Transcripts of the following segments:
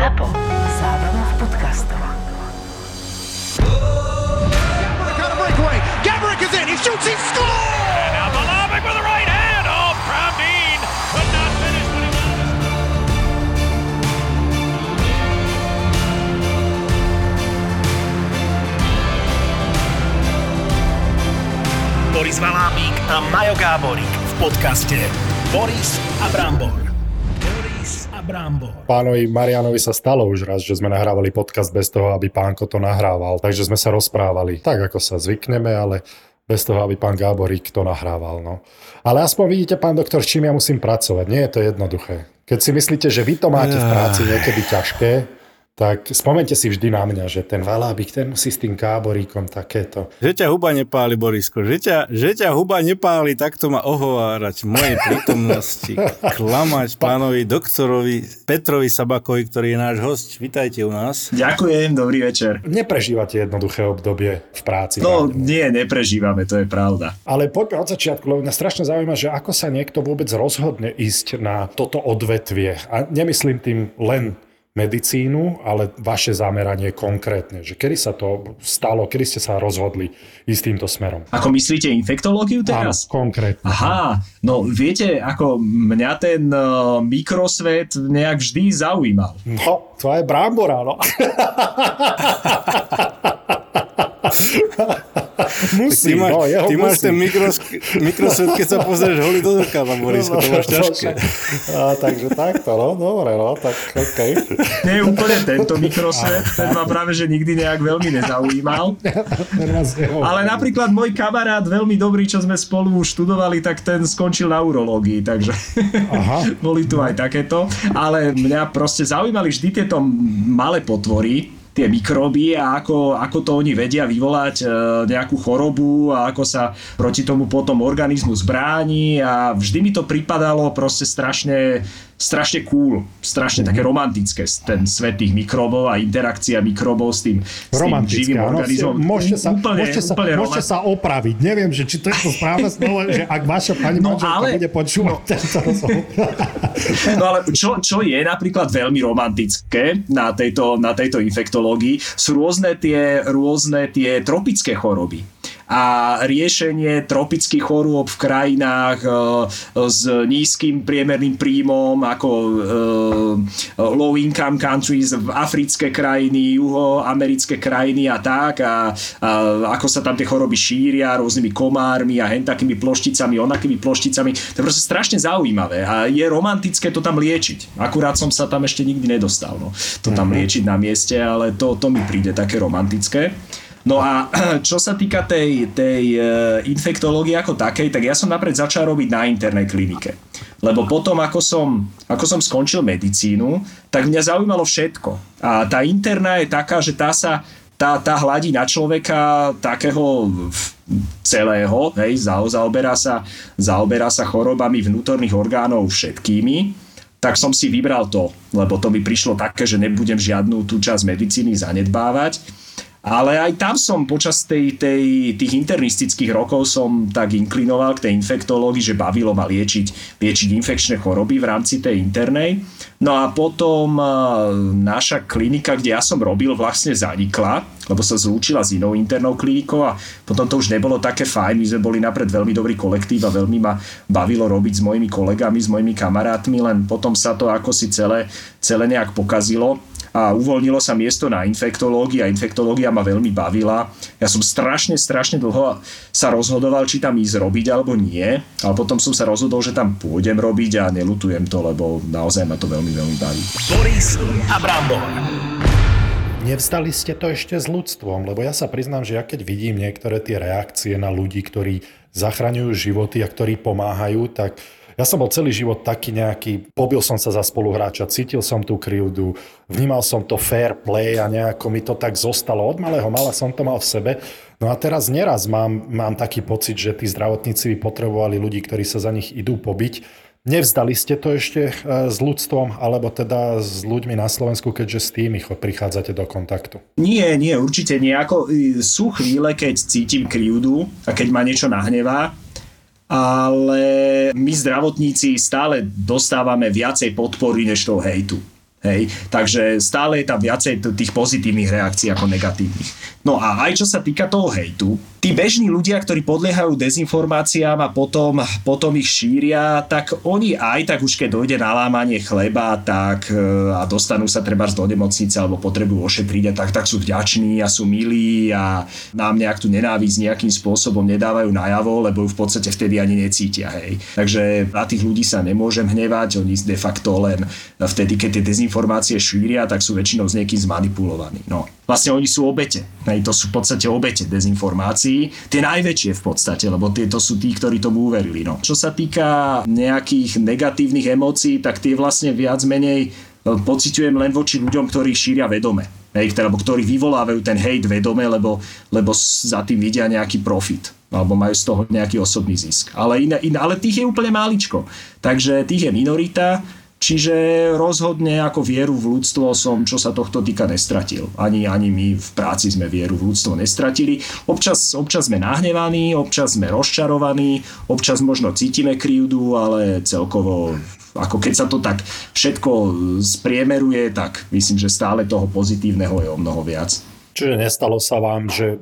ZAPO. Zábrná v podcastov. Got a breakaway. Gabrick is in. He shoots. He scores. Now Malavik with the right hand. Oh, Pravdeen could not finish, but he wanted to Boris Valábík a Majo Gáborík v podcaste Boris a Brambor. Brambor. Pánovi Marianovi sa stalo už raz, že sme nahrávali podcast bez toho, aby pánko to nahrával. Takže sme sa rozprávali tak, ako sa zvykneme, ale bez toho, aby pán Gáborík to nahrával. No. Ale aspoň vidíte, pán doktor, s čím ja musím pracovať. Nie je to jednoduché. Keď si myslíte, že vy to máte v práci niekedy ťažké, tak spomente si vždy na mňa, že ten Valábik, ten musí s tým Gáboríkom takéto. Že ťa huba nepáli, Borisko. Že ťa, že ťa huba nepáli, takto ma ohovárať v mojej prítomnosti. Klamať pánovi doktorovi Petrovi Sabakovi, ktorý je náš host. Vítajte u nás. Ďakujem, dobrý večer. Neprežívate jednoduché obdobie v práci. No pravde. nie, neprežívame, to je pravda. Ale poďme od začiatku, lebo mňa strašne zaujíma, že ako sa niekto vôbec rozhodne ísť na toto odvetvie. A nemyslím tým len medicínu, ale vaše zameranie konkrétne. Že kedy sa to stalo, kedy ste sa rozhodli ísť týmto smerom? Ako myslíte infektológiu teraz? Áno, konkrétne. Aha, no viete, ako mňa ten uh, mikrosvet nejak vždy zaujímal. No, to je brambora, no. Musí, Ty máš, no, jeho ty máš musí. ten mikros, mikrosvet, keď sa pozrieš holý do zrkadla, Borisko, to máš ťažké. A, takže takto, no, dobre, no, tak okej. Nie úplne tento mikrosvet, ten ma práve že nikdy nejak veľmi nezaujímal. Ale napríklad môj kamarát, veľmi dobrý, čo sme spolu študovali, tak ten skončil na urológii, takže Aha. boli tu aj takéto. Ale mňa proste zaujímali vždy tieto malé potvory, tie mikróby a ako, ako to oni vedia vyvolať e, nejakú chorobu a ako sa proti tomu potom organizmus bráni. A vždy mi to pripadalo proste strašne strašne cool, strašne také romantické ten svet tých mikróbov a interakcia mikróbov s tým, s tým živým organizmom. Môžete sa, úplne, môžete, sa, úplne môžete sa opraviť. Neviem, že či to je to správne slovo, že ak vaša pani No, ale- bude počúvať tento rozhovor. No ale čo, čo je napríklad veľmi romantické na tejto, na tejto infektológii, sú rôzne tie, rôzne tie tropické choroby a riešenie tropických chorôb v krajinách e, s nízkym priemerným príjmom ako e, low income countries, v africké krajiny, juhoamerické krajiny a tak a, a ako sa tam tie choroby šíria rôznymi komármi a hen takými plošticami, onakými plošticami. To je proste strašne zaujímavé a je romantické to tam liečiť. Akurát som sa tam ešte nikdy nedostal. No. To tam liečiť na mieste, ale to, to mi príde také romantické. No a čo sa týka tej, tej e, infektológie ako takej, tak ja som napred začal robiť na internej klinike. Lebo potom, ako som, ako som skončil medicínu, tak mňa zaujímalo všetko. A tá interná je taká, že tá sa tá, tá hladí na človeka takého celého, hej, za- zaoberá sa, zaoberá sa chorobami vnútorných orgánov všetkými, tak som si vybral to, lebo to mi prišlo také, že nebudem žiadnu tú časť medicíny zanedbávať. Ale aj tam som počas tej, tej, tých internistických rokov som tak inklinoval k tej infektológii, že bavilo ma liečiť, liečiť infekčné choroby v rámci tej internej. No a potom eh, naša klinika, kde ja som robil, vlastne zanikla, lebo sa zlúčila s inou internou klinikou a potom to už nebolo také fajn. My sme boli napred veľmi dobrý kolektív a veľmi ma bavilo robiť s mojimi kolegami, s mojimi kamarátmi, len potom sa to ako si celé, celé nejak pokazilo a uvoľnilo sa miesto na infektológii a infektológia ma veľmi bavila. Ja som strašne, strašne dlho sa rozhodoval, či tam ísť robiť alebo nie, ale potom som sa rozhodol, že tam pôjdem robiť a nelutujem to, lebo naozaj ma to veľmi, veľmi baví. Boris a Brambor. Nevzdali ste to ešte s ľudstvom, lebo ja sa priznám, že ja keď vidím niektoré tie reakcie na ľudí, ktorí zachraňujú životy a ktorí pomáhajú, tak ja som bol celý život taký nejaký, pobil som sa za spoluhráča, cítil som tú krivdu, vnímal som to fair play a nejako mi to tak zostalo. Od malého mala som to mal v sebe. No a teraz neraz mám, mám taký pocit, že tí zdravotníci by potrebovali ľudí, ktorí sa za nich idú pobiť. Nevzdali ste to ešte e, s ľudstvom, alebo teda s ľuďmi na Slovensku, keďže s tými prichádzate do kontaktu? Nie, nie, určite nie. Ako, y, sú chvíle, keď cítim krivdu a keď ma niečo nahnevá, ale my zdravotníci stále dostávame viacej podpory než toho hejtu. Hej, takže stále je tam viacej tých pozitívnych reakcií ako negatívnych. No a aj čo sa týka toho hejtu, tí bežní ľudia, ktorí podliehajú dezinformáciám a potom, potom ich šíria, tak oni aj tak už keď dojde na lámanie chleba tak, e, a dostanú sa treba do nemocnice alebo potrebujú ošetriť a tak, tak sú vďační a sú milí a nám nejak tú nenávisť nejakým spôsobom nedávajú najavo, lebo ju v podstate vtedy ani necítia. Hej. Takže na tých ľudí sa nemôžem hnevať, oni de facto len vtedy, keď tie dezinformácie šíria, tak sú väčšinou s niekým zmanipulovaní. No. Vlastne oni sú obete. Hej, to sú v podstate obete dezinformácií. Tie najväčšie v podstate, lebo tieto sú tí, ktorí tomu uverili. No. Čo sa týka nejakých negatívnych emócií, tak tie vlastne viac menej e, pociťujem len voči ľuďom, ktorí šíria vedome. Hej, alebo ktorí vyvolávajú ten hejt vedome, lebo, lebo za tým vidia nejaký profit alebo majú z toho nejaký osobný zisk. Ale, iné, iné, ale tých je úplne máličko. Takže tých je minorita Čiže rozhodne ako vieru v ľudstvo som, čo sa tohto týka, nestratil. Ani, ani my v práci sme vieru v ľudstvo nestratili. Občas, občas sme nahnevaní, občas sme rozčarovaní, občas možno cítime krivdu, ale celkovo ako keď sa to tak všetko spriemeruje, tak myslím, že stále toho pozitívneho je o mnoho viac. Čiže nestalo sa vám, že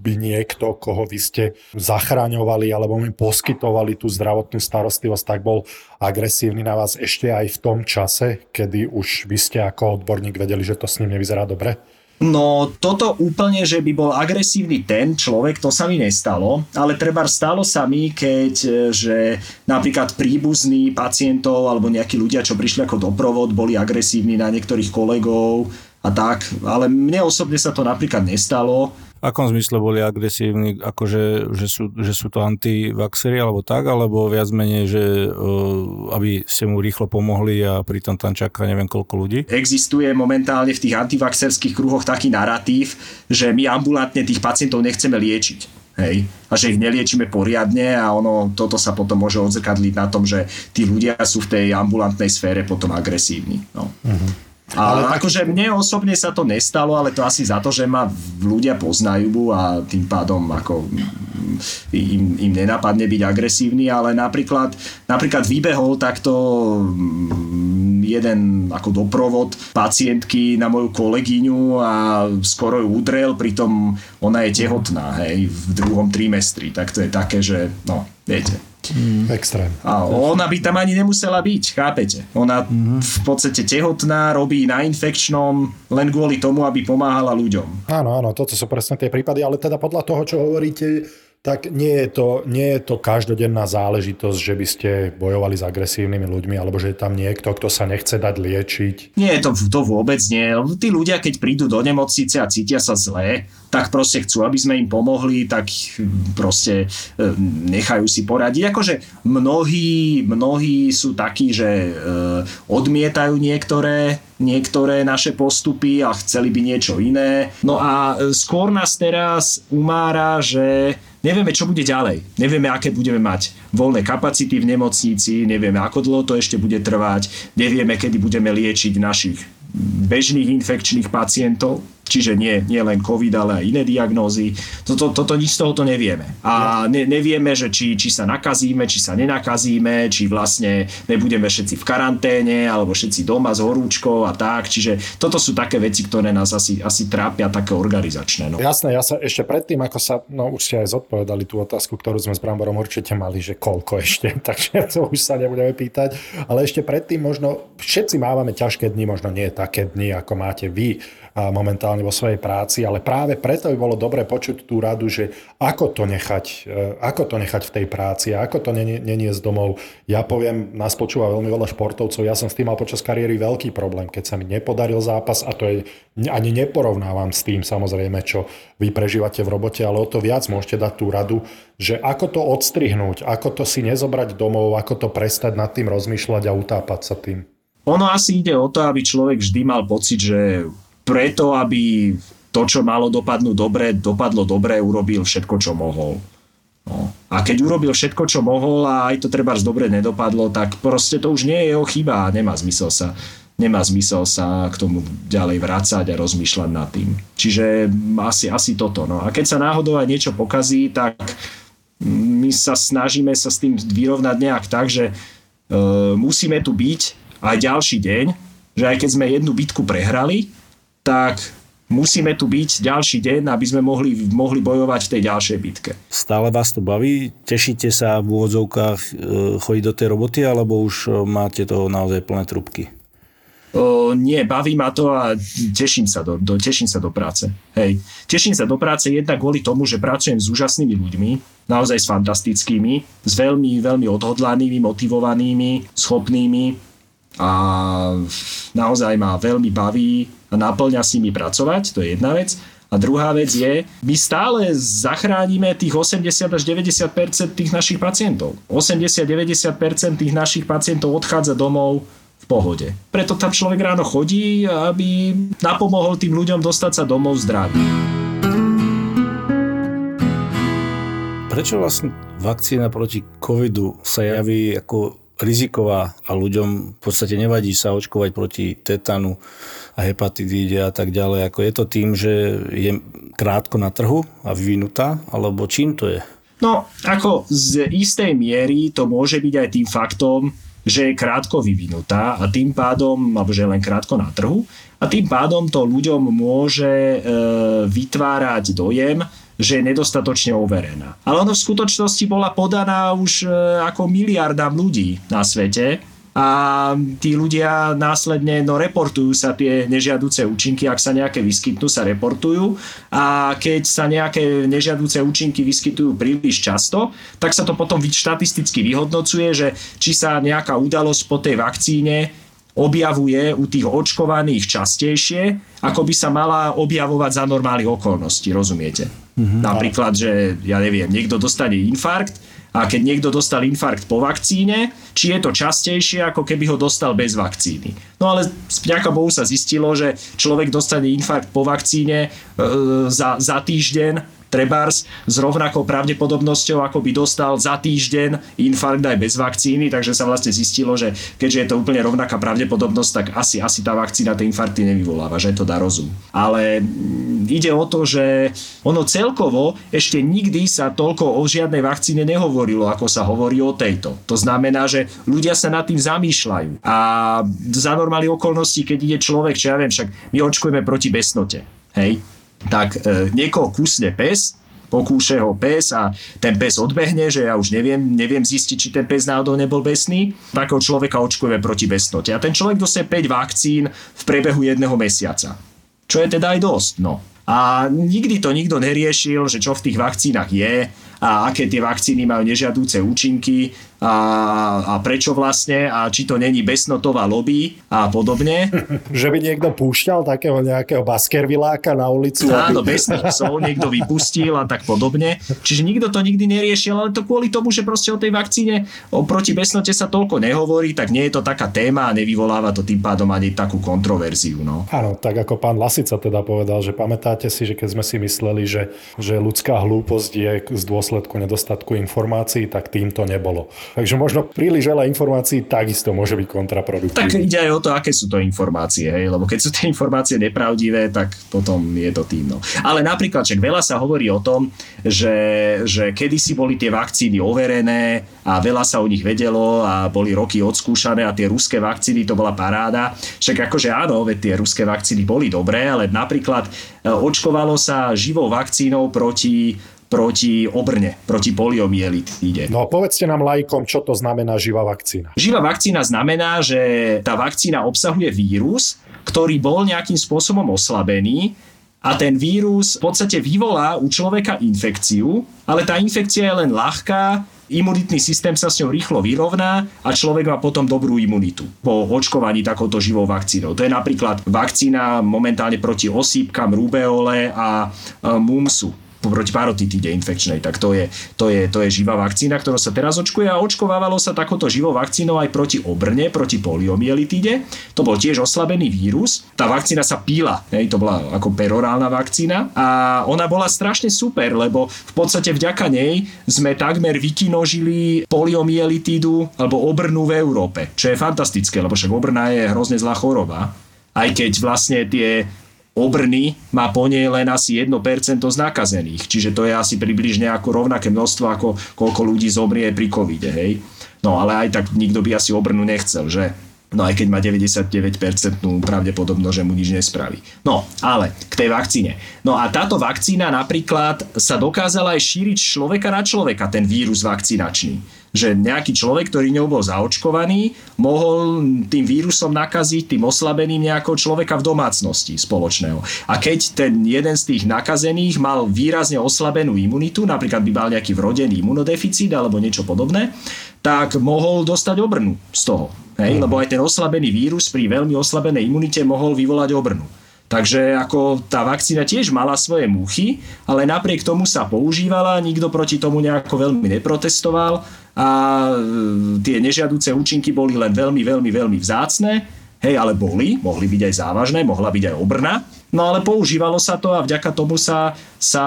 by niekto, koho vy ste zachraňovali alebo mi poskytovali tú zdravotnú starostlivosť, tak bol agresívny na vás ešte aj v tom čase, kedy už vy ste ako odborník vedeli, že to s ním nevyzerá dobre? No toto úplne, že by bol agresívny ten človek, to sa mi nestalo, ale treba stalo sa mi, keď že napríklad príbuzní pacientov alebo nejakí ľudia, čo prišli ako doprovod, boli agresívni na niektorých kolegov a tak, ale mne osobne sa to napríklad nestalo v akom zmysle boli agresívni, akože že sú, že sú to antivaxery alebo tak, alebo viac menej, že uh, aby ste mu rýchlo pomohli a pritom tam čaká neviem koľko ľudí? Existuje momentálne v tých antivaxerských kruhoch taký narratív, že my ambulantne tých pacientov nechceme liečiť. Hej. A že ich neliečíme poriadne a ono, toto sa potom môže odzrkadliť na tom, že tí ľudia sú v tej ambulantnej sfére potom agresívni. No. Uh-huh. Ale akože mne osobne sa to nestalo, ale to asi za to, že ma ľudia poznajú a tým pádom ako im, im nenapadne byť agresívny, ale napríklad, napríklad vybehol takto mm, jeden ako doprovod pacientky na moju kolegyňu a skoro ju udrel, pritom ona je tehotná, hej, v druhom trimestri, tak to je také, že no, viete. Mm. Extrém. A ona by tam ani nemusela byť, chápete? Ona mm-hmm. v podstate tehotná, robí na infekčnom len kvôli tomu, aby pomáhala ľuďom. Áno, áno, toto sú presne tie prípady, ale teda podľa toho, čo hovoríte, tak nie je, to, nie je to každodenná záležitosť, že by ste bojovali s agresívnymi ľuďmi, alebo že je tam niekto, kto sa nechce dať liečiť. Nie, to, to vôbec nie. Tí ľudia, keď prídu do nemocnice a cítia sa zle, tak proste chcú, aby sme im pomohli, tak proste e, nechajú si poradiť. Akože mnohí, mnohí sú takí, že e, odmietajú niektoré niektoré naše postupy a chceli by niečo iné. No a e, skôr nás teraz umára, že nevieme, čo bude ďalej. Nevieme, aké budeme mať voľné kapacity v nemocnici, nevieme, ako dlho to ešte bude trvať, nevieme, kedy budeme liečiť našich bežných infekčných pacientov Čiže nie, nie len COVID, ale aj iné diagnózy. Toto, toto nič z tohoto nevieme. A ne, nevieme, že či, či sa nakazíme, či sa nenakazíme, či vlastne nebudeme všetci v karanténe, alebo všetci doma s horúčkou a tak. Čiže toto sú také veci, ktoré nás asi, asi trápia také organizačné. No. Jasné, ja sa ešte predtým, ako sa, no už ste aj zodpovedali tú otázku, ktorú sme s Bramborom určite mali, že koľko ešte, takže to už sa nebudeme pýtať. Ale ešte predtým možno, všetci mávame ťažké dni, možno nie také dni, ako máte vy momentálne vo svojej práci, ale práve preto by bolo dobre počuť tú radu, že ako to nechať, e, ako to nechať v tej práci, ako to neniesť domov. Ja poviem, nás počúva veľmi veľa športovcov, ja som s tým mal počas kariéry veľký problém, keď sa mi nepodaril zápas a to je, ani neporovnávam s tým samozrejme, čo vy prežívate v robote, ale o to viac môžete dať tú radu, že ako to odstrihnúť, ako to si nezobrať domov, ako to prestať nad tým rozmýšľať a utápať sa tým. Ono asi ide o to, aby človek vždy mal pocit, že preto, aby to, čo malo dopadnúť dobre, dopadlo dobre, urobil všetko, čo mohol. No. A keď urobil všetko, čo mohol a aj to treba dobre nedopadlo, tak proste to už nie je jeho chyba a nemá zmysel sa nemá zmysel sa k tomu ďalej vrácať a rozmýšľať nad tým. Čiže asi, asi toto. No. A keď sa náhodou aj niečo pokazí, tak my sa snažíme sa s tým vyrovnať nejak tak, že e, musíme tu byť aj ďalší deň, že aj keď sme jednu bitku prehrali, tak musíme tu byť ďalší deň, aby sme mohli, mohli bojovať v tej ďalšej bitke. Stále vás to baví? Tešíte sa v úvodzovkách e, chodiť do tej roboty, alebo už e, máte toho naozaj plné trubky? O, nie, baví ma to a teším sa do, do, teším sa do práce. Hej. Teším sa do práce jednak kvôli tomu, že pracujem s úžasnými ľuďmi, naozaj s fantastickými, s veľmi, veľmi odhodlanými, motivovanými, schopnými a naozaj ma veľmi baví a naplňa s nimi pracovať, to je jedna vec. A druhá vec je, my stále zachránime tých 80 až 90 tých našich pacientov. 80-90 tých našich pacientov odchádza domov v pohode. Preto tam človek ráno chodí, aby napomohol tým ľuďom dostať sa domov zdraví. Prečo vlastne vakcína proti covidu sa javí ako riziková a ľuďom v podstate nevadí sa očkovať proti tetanu a hepatitíde a tak ďalej. Ako je to tým, že je krátko na trhu a vyvinutá, alebo čím to je? No, ako z istej miery to môže byť aj tým faktom, že je krátko vyvinutá a tým pádom, alebo že je len krátko na trhu, a tým pádom to ľuďom môže e, vytvárať dojem, že je nedostatočne overená. Ale ono v skutočnosti bola podaná už e, ako miliardám ľudí na svete a tí ľudia následne no, reportujú sa tie nežiaduce účinky, ak sa nejaké vyskytnú, sa reportujú a keď sa nejaké nežiaduce účinky vyskytujú príliš často, tak sa to potom štatisticky vyhodnocuje, že či sa nejaká udalosť po tej vakcíne objavuje u tých očkovaných častejšie, ako by sa mala objavovať za normálnych okolností, rozumiete? Mm-hmm. Napríklad, že ja neviem, niekto dostane infarkt a keď niekto dostal infarkt po vakcíne, či je to častejšie, ako keby ho dostal bez vakcíny. No ale vďaka Bohu sa zistilo, že človek dostane infarkt po vakcíne e, za, za týždeň trebárs s rovnakou pravdepodobnosťou, ako by dostal za týždeň infarkt aj bez vakcíny, takže sa vlastne zistilo, že keďže je to úplne rovnaká pravdepodobnosť, tak asi, asi tá vakcína tie infarkty nevyvoláva, že to dá rozum. Ale mm, ide o to, že ono celkovo ešte nikdy sa toľko o žiadnej vakcíne nehovorilo, ako sa hovorí o tejto. To znamená, že ľudia sa nad tým zamýšľajú. A za normálnych okolností, keď ide človek, čo ja viem, však my očkujeme proti besnote. Hej? Tak e, niekoho kusne pes, pokúše ho pes a ten pes odbehne, že ja už neviem, neviem zistiť, či ten pes náhodou nebol besný. Takého človeka očkujeme proti besnote. A ten človek dostane 5 vakcín v priebehu jedného mesiaca. Čo je teda aj dosť, no. A nikdy to nikto neriešil, že čo v tých vakcínach je a aké tie vakcíny majú nežiadúce účinky a, a prečo vlastne a či to není besnotová lobby a podobne. že by niekto púšťal takého nejakého baskerviláka na ulicu? Áno, besných psov niekto vypustil a tak podobne. Čiže nikto to nikdy neriešil, ale to kvôli tomu, že proste o tej vakcíne proti besnote sa toľko nehovorí, tak nie je to taká téma a nevyvoláva to tým pádom ani takú kontroverziu. No. Áno, tak ako pán Lasica teda povedal, že pamätáte si, že keď sme si mysleli, že, že ľudská hlúposť je z dôsledku nedostatku informácií, tak tým to nebolo. Takže možno príliš veľa informácií takisto môže byť kontraproduktívne. Tak ide aj o to, aké sú to informácie, hej? lebo keď sú tie informácie nepravdivé, tak potom je to tým. No. Ale napríklad, čak veľa sa hovorí o tom, že, že kedysi boli tie vakcíny overené a veľa sa o nich vedelo a boli roky odskúšané a tie ruské vakcíny to bola paráda. Však akože áno, veď tie ruské vakcíny boli dobré, ale napríklad e, očkovalo sa živou vakcínou proti proti obrne, proti poliomyelitíde. No povedzte nám lajkom, čo to znamená živá vakcína. Živá vakcína znamená, že tá vakcína obsahuje vírus, ktorý bol nejakým spôsobom oslabený a ten vírus v podstate vyvolá u človeka infekciu, ale tá infekcia je len ľahká, imunitný systém sa s ňou rýchlo vyrovná a človek má potom dobrú imunitu po očkovaní takouto živou vakcínou. To je napríklad vakcína momentálne proti osýpkam, rubeole a mumsu proti parotitíde infekčnej, tak to je, to, je, to je živá vakcína, ktorá sa teraz očkuje a očkovávalo sa takouto živou vakcínou aj proti obrne, proti poliomyelitíde. To bol tiež oslabený vírus. Tá vakcína sa píla, hej, to bola ako perorálna vakcína a ona bola strašne super, lebo v podstate vďaka nej sme takmer vykinožili poliomyelitídu alebo obrnu v Európe, čo je fantastické, lebo však obrna je hrozne zlá choroba aj keď vlastne tie obrny má po nej len asi 1% z nakazených. Čiže to je asi približne ako rovnaké množstvo, ako koľko ľudí zomrie pri covide, hej. No ale aj tak nikto by asi obrnu nechcel, že? No aj keď má 99% pravdepodobnosť, že mu nič nespraví. No, ale k tej vakcíne. No a táto vakcína napríklad sa dokázala aj šíriť človeka na človeka, ten vírus vakcinačný že nejaký človek, ktorý ňou bol zaočkovaný, mohol tým vírusom nakaziť tým oslabeným nejakého človeka v domácnosti spoločného. A keď ten jeden z tých nakazených mal výrazne oslabenú imunitu, napríklad by mal nejaký vrodený imunodeficit alebo niečo podobné, tak mohol dostať obrnu z toho. Hej? Lebo aj ten oslabený vírus pri veľmi oslabenej imunite mohol vyvolať obrnu. Takže ako tá vakcína tiež mala svoje muchy, ale napriek tomu sa používala, nikto proti tomu nejako veľmi neprotestoval a e, tie nežiaduce účinky boli len veľmi, veľmi, veľmi vzácne, hej, ale boli, mohli byť aj závažné, mohla byť aj obrna, No ale používalo sa to a vďaka tomu sa, sa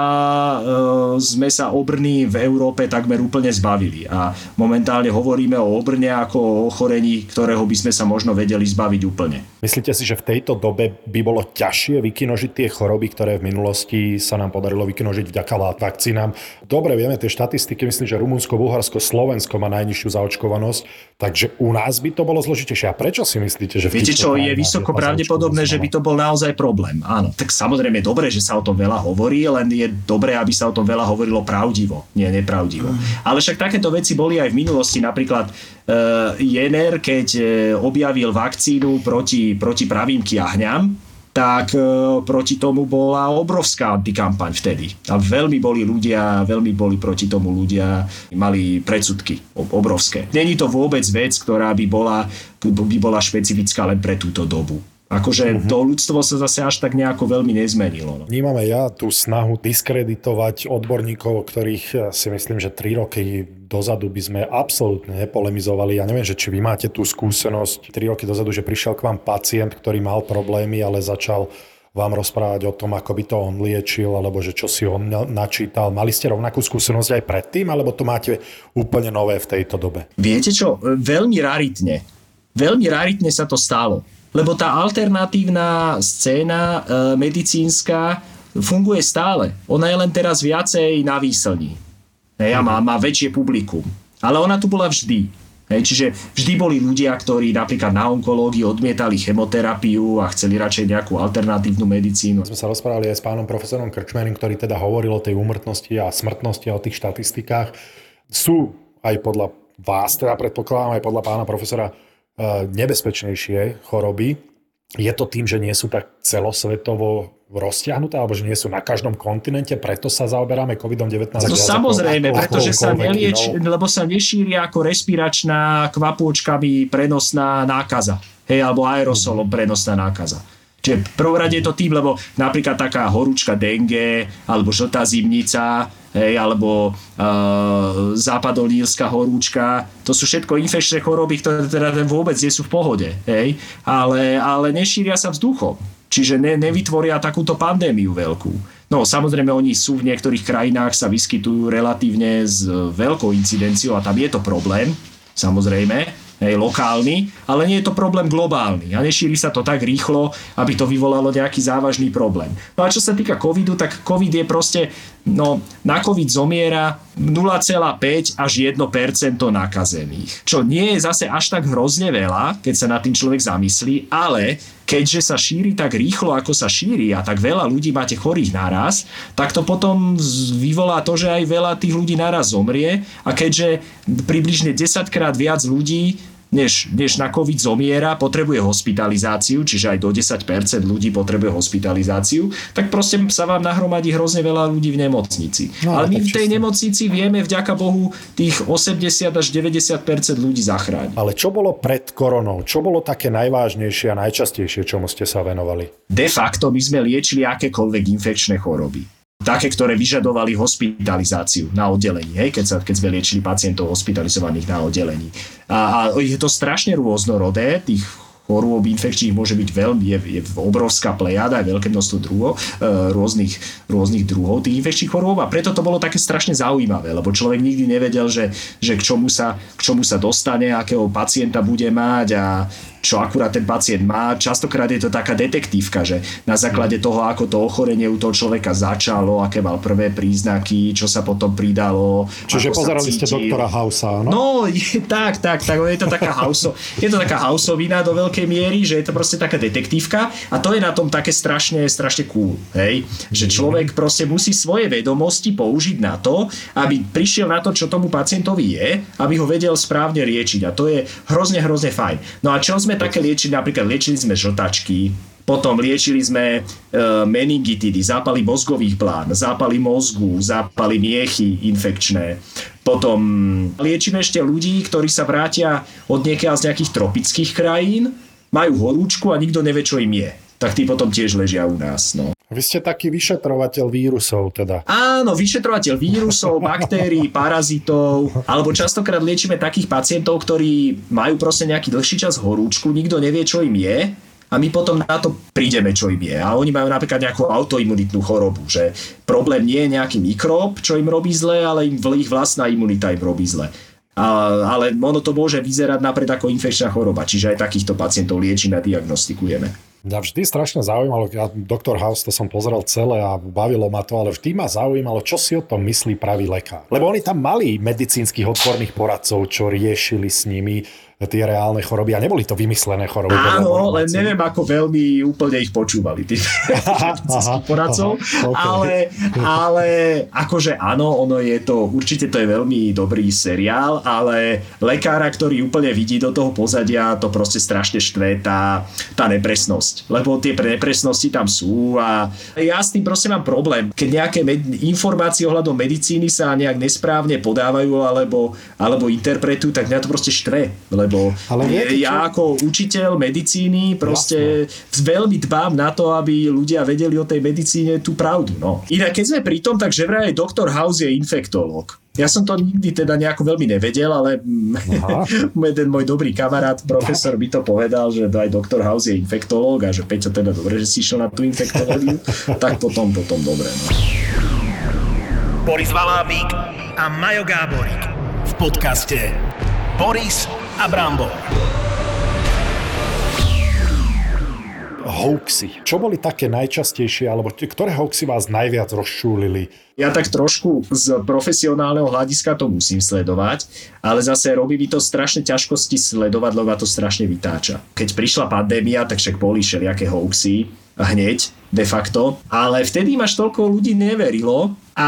e, sme sa obrny v Európe takmer úplne zbavili. A momentálne hovoríme o obrne ako o ochorení, ktorého by sme sa možno vedeli zbaviť úplne. Myslíte si, že v tejto dobe by bolo ťažšie vykinožiť tie choroby, ktoré v minulosti sa nám podarilo vykinožiť vďaka vakcínám? Dobre, vieme tie štatistiky, myslím, že Rumunsko, Bulharsko, Slovensko má najnižšiu zaočkovanosť, takže u nás by to bolo zložitejšie. A prečo si myslíte, že v Viete čo, je vysoko pravdepodobné, že by to bol naozaj problém áno, tak samozrejme je dobré, že sa o tom veľa hovorí, len je dobré, aby sa o tom veľa hovorilo pravdivo, nie nepravdivo. Mm. Ale však takéto veci boli aj v minulosti, napríklad uh, Jenner, keď uh, objavil vakcínu proti, proti pravým kiahňam, tak e, proti tomu bola obrovská antikampaň vtedy. A veľmi boli ľudia, veľmi boli proti tomu ľudia, mali predsudky obrovské. Není to vôbec vec, ktorá by bola, by bola špecifická len pre túto dobu. Akože uh-huh. to ľudstvo sa zase až tak nejako veľmi nezmenilo. No. Vnímame ja tú snahu diskreditovať odborníkov, ktorých si myslím, že 3 roky dozadu by sme absolútne nepolemizovali. Ja neviem, že či vy máte tú skúsenosť 3 roky dozadu, že prišiel k vám pacient, ktorý mal problémy, ale začal vám rozprávať o tom, ako by to on liečil, alebo že čo si on načítal. Mali ste rovnakú skúsenosť aj predtým, alebo to máte úplne nové v tejto dobe? Viete čo, veľmi raritne. Veľmi raritne sa to stalo lebo tá alternatívna scéna e, medicínska funguje stále. Ona je len teraz viacej na výslni. Hej, a má, má väčšie publikum. Ale ona tu bola vždy. Hej, čiže vždy boli ľudia, ktorí napríklad na onkológii odmietali chemoterapiu a chceli radšej nejakú alternatívnu medicínu. Sme sa rozprávali aj s pánom profesorom Krčmerim, ktorý teda hovoril o tej úmrtnosti a smrtnosti a o tých štatistikách. Sú aj podľa vás, teda predpokladám aj podľa pána profesora, nebezpečnejšie choroby. Je to tým, že nie sú tak celosvetovo roztiahnuté, alebo že nie sú na každom kontinente, preto sa zaoberáme COVID-19. No samozrejme, ako, pretože sa nelieč, lebo sa nešíria ako respiračná kvapôčkami prenosná nákaza. Hej, alebo aerosolom prenosná nákaza. Čiže prvom rade je to tým, lebo napríklad taká horúčka dengue alebo žltá zimnica hej, alebo uh, západolínska horúčka, to sú všetko infekčné choroby, ktoré teda vôbec nie sú v pohode, hej, ale, ale nešíria sa vzduchom. Čiže ne, nevytvoria takúto pandémiu veľkú. No samozrejme, oni sú v niektorých krajinách, sa vyskytujú relatívne s veľkou incidenciou a tam je to problém, samozrejme, hej, lokálny, ale nie je to problém globálny a nešíri sa to tak rýchlo, aby to vyvolalo nejaký závažný problém. No a čo sa týka covidu, tak covid je proste, no na covid zomiera 0,5 až 1% nakazených. Čo nie je zase až tak hrozne veľa, keď sa na tým človek zamyslí, ale keďže sa šíri tak rýchlo, ako sa šíri a tak veľa ľudí máte chorých naraz, tak to potom vyvolá to, že aj veľa tých ľudí naraz zomrie a keďže približne 10 krát viac ľudí než, než na COVID zomiera, potrebuje hospitalizáciu, čiže aj do 10% ľudí potrebuje hospitalizáciu, tak proste sa vám nahromadí hrozne veľa ľudí v nemocnici. No, Ale my v tej nemocnici vieme vďaka Bohu tých 80 až 90% ľudí zachrániť. Ale čo bolo pred koronou? Čo bolo také najvážnejšie a najčastejšie, čomu ste sa venovali? De facto my sme liečili akékoľvek infekčné choroby také, ktoré vyžadovali hospitalizáciu na oddelení, hej, keď, sa, keď sme liečili pacientov hospitalizovaných na oddelení. A, a je to strašne rôznorodé, tých chorôb infekčných môže byť veľmi, je, je obrovská plejada, aj veľké množstvo druho, e, rôznych, rôznych druhov tých infekčných chorôb a preto to bolo také strašne zaujímavé, lebo človek nikdy nevedel, že, že k, čomu sa, k čomu sa dostane, akého pacienta bude mať a čo akurát ten pacient má. Častokrát je to taká detektívka, že na základe toho, ako to ochorenie u toho človeka začalo, aké mal prvé príznaky, čo sa potom pridalo. Čiže pozerali ste doktora Hausa, áno? No, je, tak, tak, tak, je to taká hauso, je to taká hausovina do veľkej miery, že je to proste taká detektívka a to je na tom také strašne, strašne cool, hej? Že človek proste musí svoje vedomosti použiť na to, aby prišiel na to, čo tomu pacientovi je, aby ho vedel správne liečiť a to je hrozne, hrozne fajn. No a čo sme také liečili, napríklad liečili sme žltačky, potom liečili sme e, meningitidy, zápaly mozgových plán, zápaly mozgu, zápaly miechy infekčné. Potom liečíme ešte ľudí, ktorí sa vrátia od niekiaľ z nejakých tropických krajín, majú horúčku a nikto nevie, čo im je. Tak tí potom tiež ležia u nás. No. Vy ste taký vyšetrovateľ vírusov teda. Áno, vyšetrovateľ vírusov, baktérií, parazitov, alebo častokrát liečíme takých pacientov, ktorí majú proste nejaký dlhší čas horúčku, nikto nevie, čo im je a my potom na to prídeme, čo im je. A oni majú napríklad nejakú autoimunitnú chorobu, že problém nie je nejaký mikrób, čo im robí zle, ale im ich vlastná imunita im robí zle. A, ale ono to môže vyzerať napred ako infekčná choroba, čiže aj takýchto pacientov liečíme a diagnostikujeme. Mňa vždy strašne zaujímalo, ja Dr. House to som pozrel celé a bavilo ma to, ale vždy ma zaujímalo, čo si o tom myslí pravý lekár. Lebo oni tam mali medicínskych odborných poradcov, čo riešili s nimi tie reálne choroby a neboli to vymyslené choroby. Áno, len neviem, ako veľmi úplne ich počúvali, tí poradcov, aha, ok. ale, ale akože áno, ono je to, určite to je veľmi dobrý seriál, ale lekára, ktorý úplne vidí do toho pozadia, to proste strašne štve tá, tá nepresnosť, lebo tie pre- nepresnosti tam sú a ja s tým proste mám problém, keď nejaké med- informácie ohľadom medicíny sa nejak nesprávne podávajú alebo, alebo interpretujú, tak mňa to proste štve, lebo Ale viete ja ako učiteľ medicíny proste veľmi dbám na to, aby ľudia vedeli o tej medicíne tú pravdu. No. Inak keď sme pri tom, tak že vraj aj doktor House je infektológ. Ja som to nikdy teda nejako veľmi nevedel, ale jeden môj dobrý kamarát, profesor by to povedal, že aj doktor House je infektológ a že Peťo teda dobre, že si išiel na tú infektológiu, tak potom, potom dobre. No. Boris Valábík a Majo Gáborík v podcaste Boris a Brambor. Hoaxy. Čo boli také najčastejšie, alebo t- ktoré hoaxy vás najviac rozšúlili? Ja tak trošku z profesionálneho hľadiska to musím sledovať, ale zase robí mi to strašne ťažkosti sledovať, lebo ma to strašne vytáča. Keď prišla pandémia, tak však boli všelijaké hoaxy hneď, de facto, ale vtedy ma až toľko ľudí neverilo a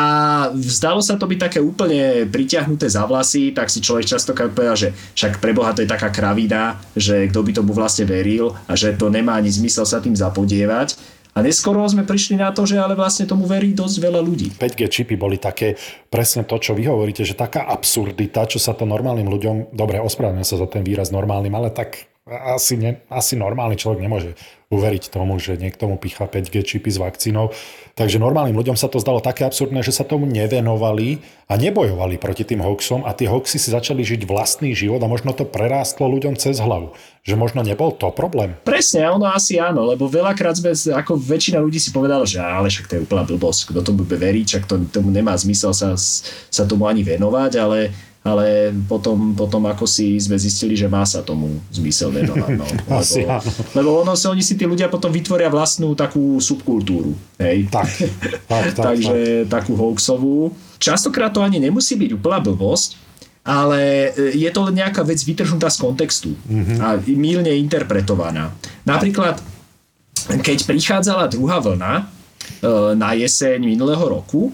zdalo sa to byť také úplne pritiahnuté za vlasy, tak si človek častokrát povedal, že však pre Boha to je taká kravina, že kto by tomu vlastne veril a že to nemá ani zmysel sa tým zapodievať. A neskoro sme prišli na to, že ale vlastne tomu verí dosť veľa ľudí. 5G čipy boli také, presne to, čo vy hovoríte, že taká absurdita, čo sa to normálnym ľuďom, dobre, ospravedlňujem sa za ten výraz normálnym, ale tak asi, ne, asi normálny človek nemôže uveriť tomu, že niekto mu pichá 5G čipy s vakcínou. Takže normálnym ľuďom sa to zdalo také absurdné, že sa tomu nevenovali a nebojovali proti tým hoaxom a tie hoaxy si začali žiť vlastný život a možno to prerástlo ľuďom cez hlavu. Že možno nebol to problém. Presne, ono asi áno, lebo veľakrát sme, ako väčšina ľudí si povedala, že ale však to je úplná blbosť, kto tomu bude veriť, však to, tomu nemá zmysel sa, sa tomu ani venovať, ale ale potom, potom ako si sme zistili, že má sa tomu zmysel venovať. No. Asi Lebo, áno. lebo ono si, oni si tí ľudia potom vytvoria vlastnú takú subkultúru. Hej? Tak, tak, tak. Takže takú hoaxovú. Častokrát to ani nemusí byť úplná blbosť, ale e, je to len nejaká vec vytrhnutá z kontextu mm-hmm. a mírne interpretovaná. Napríklad, keď prichádzala druhá vlna e, na jeseň minulého roku,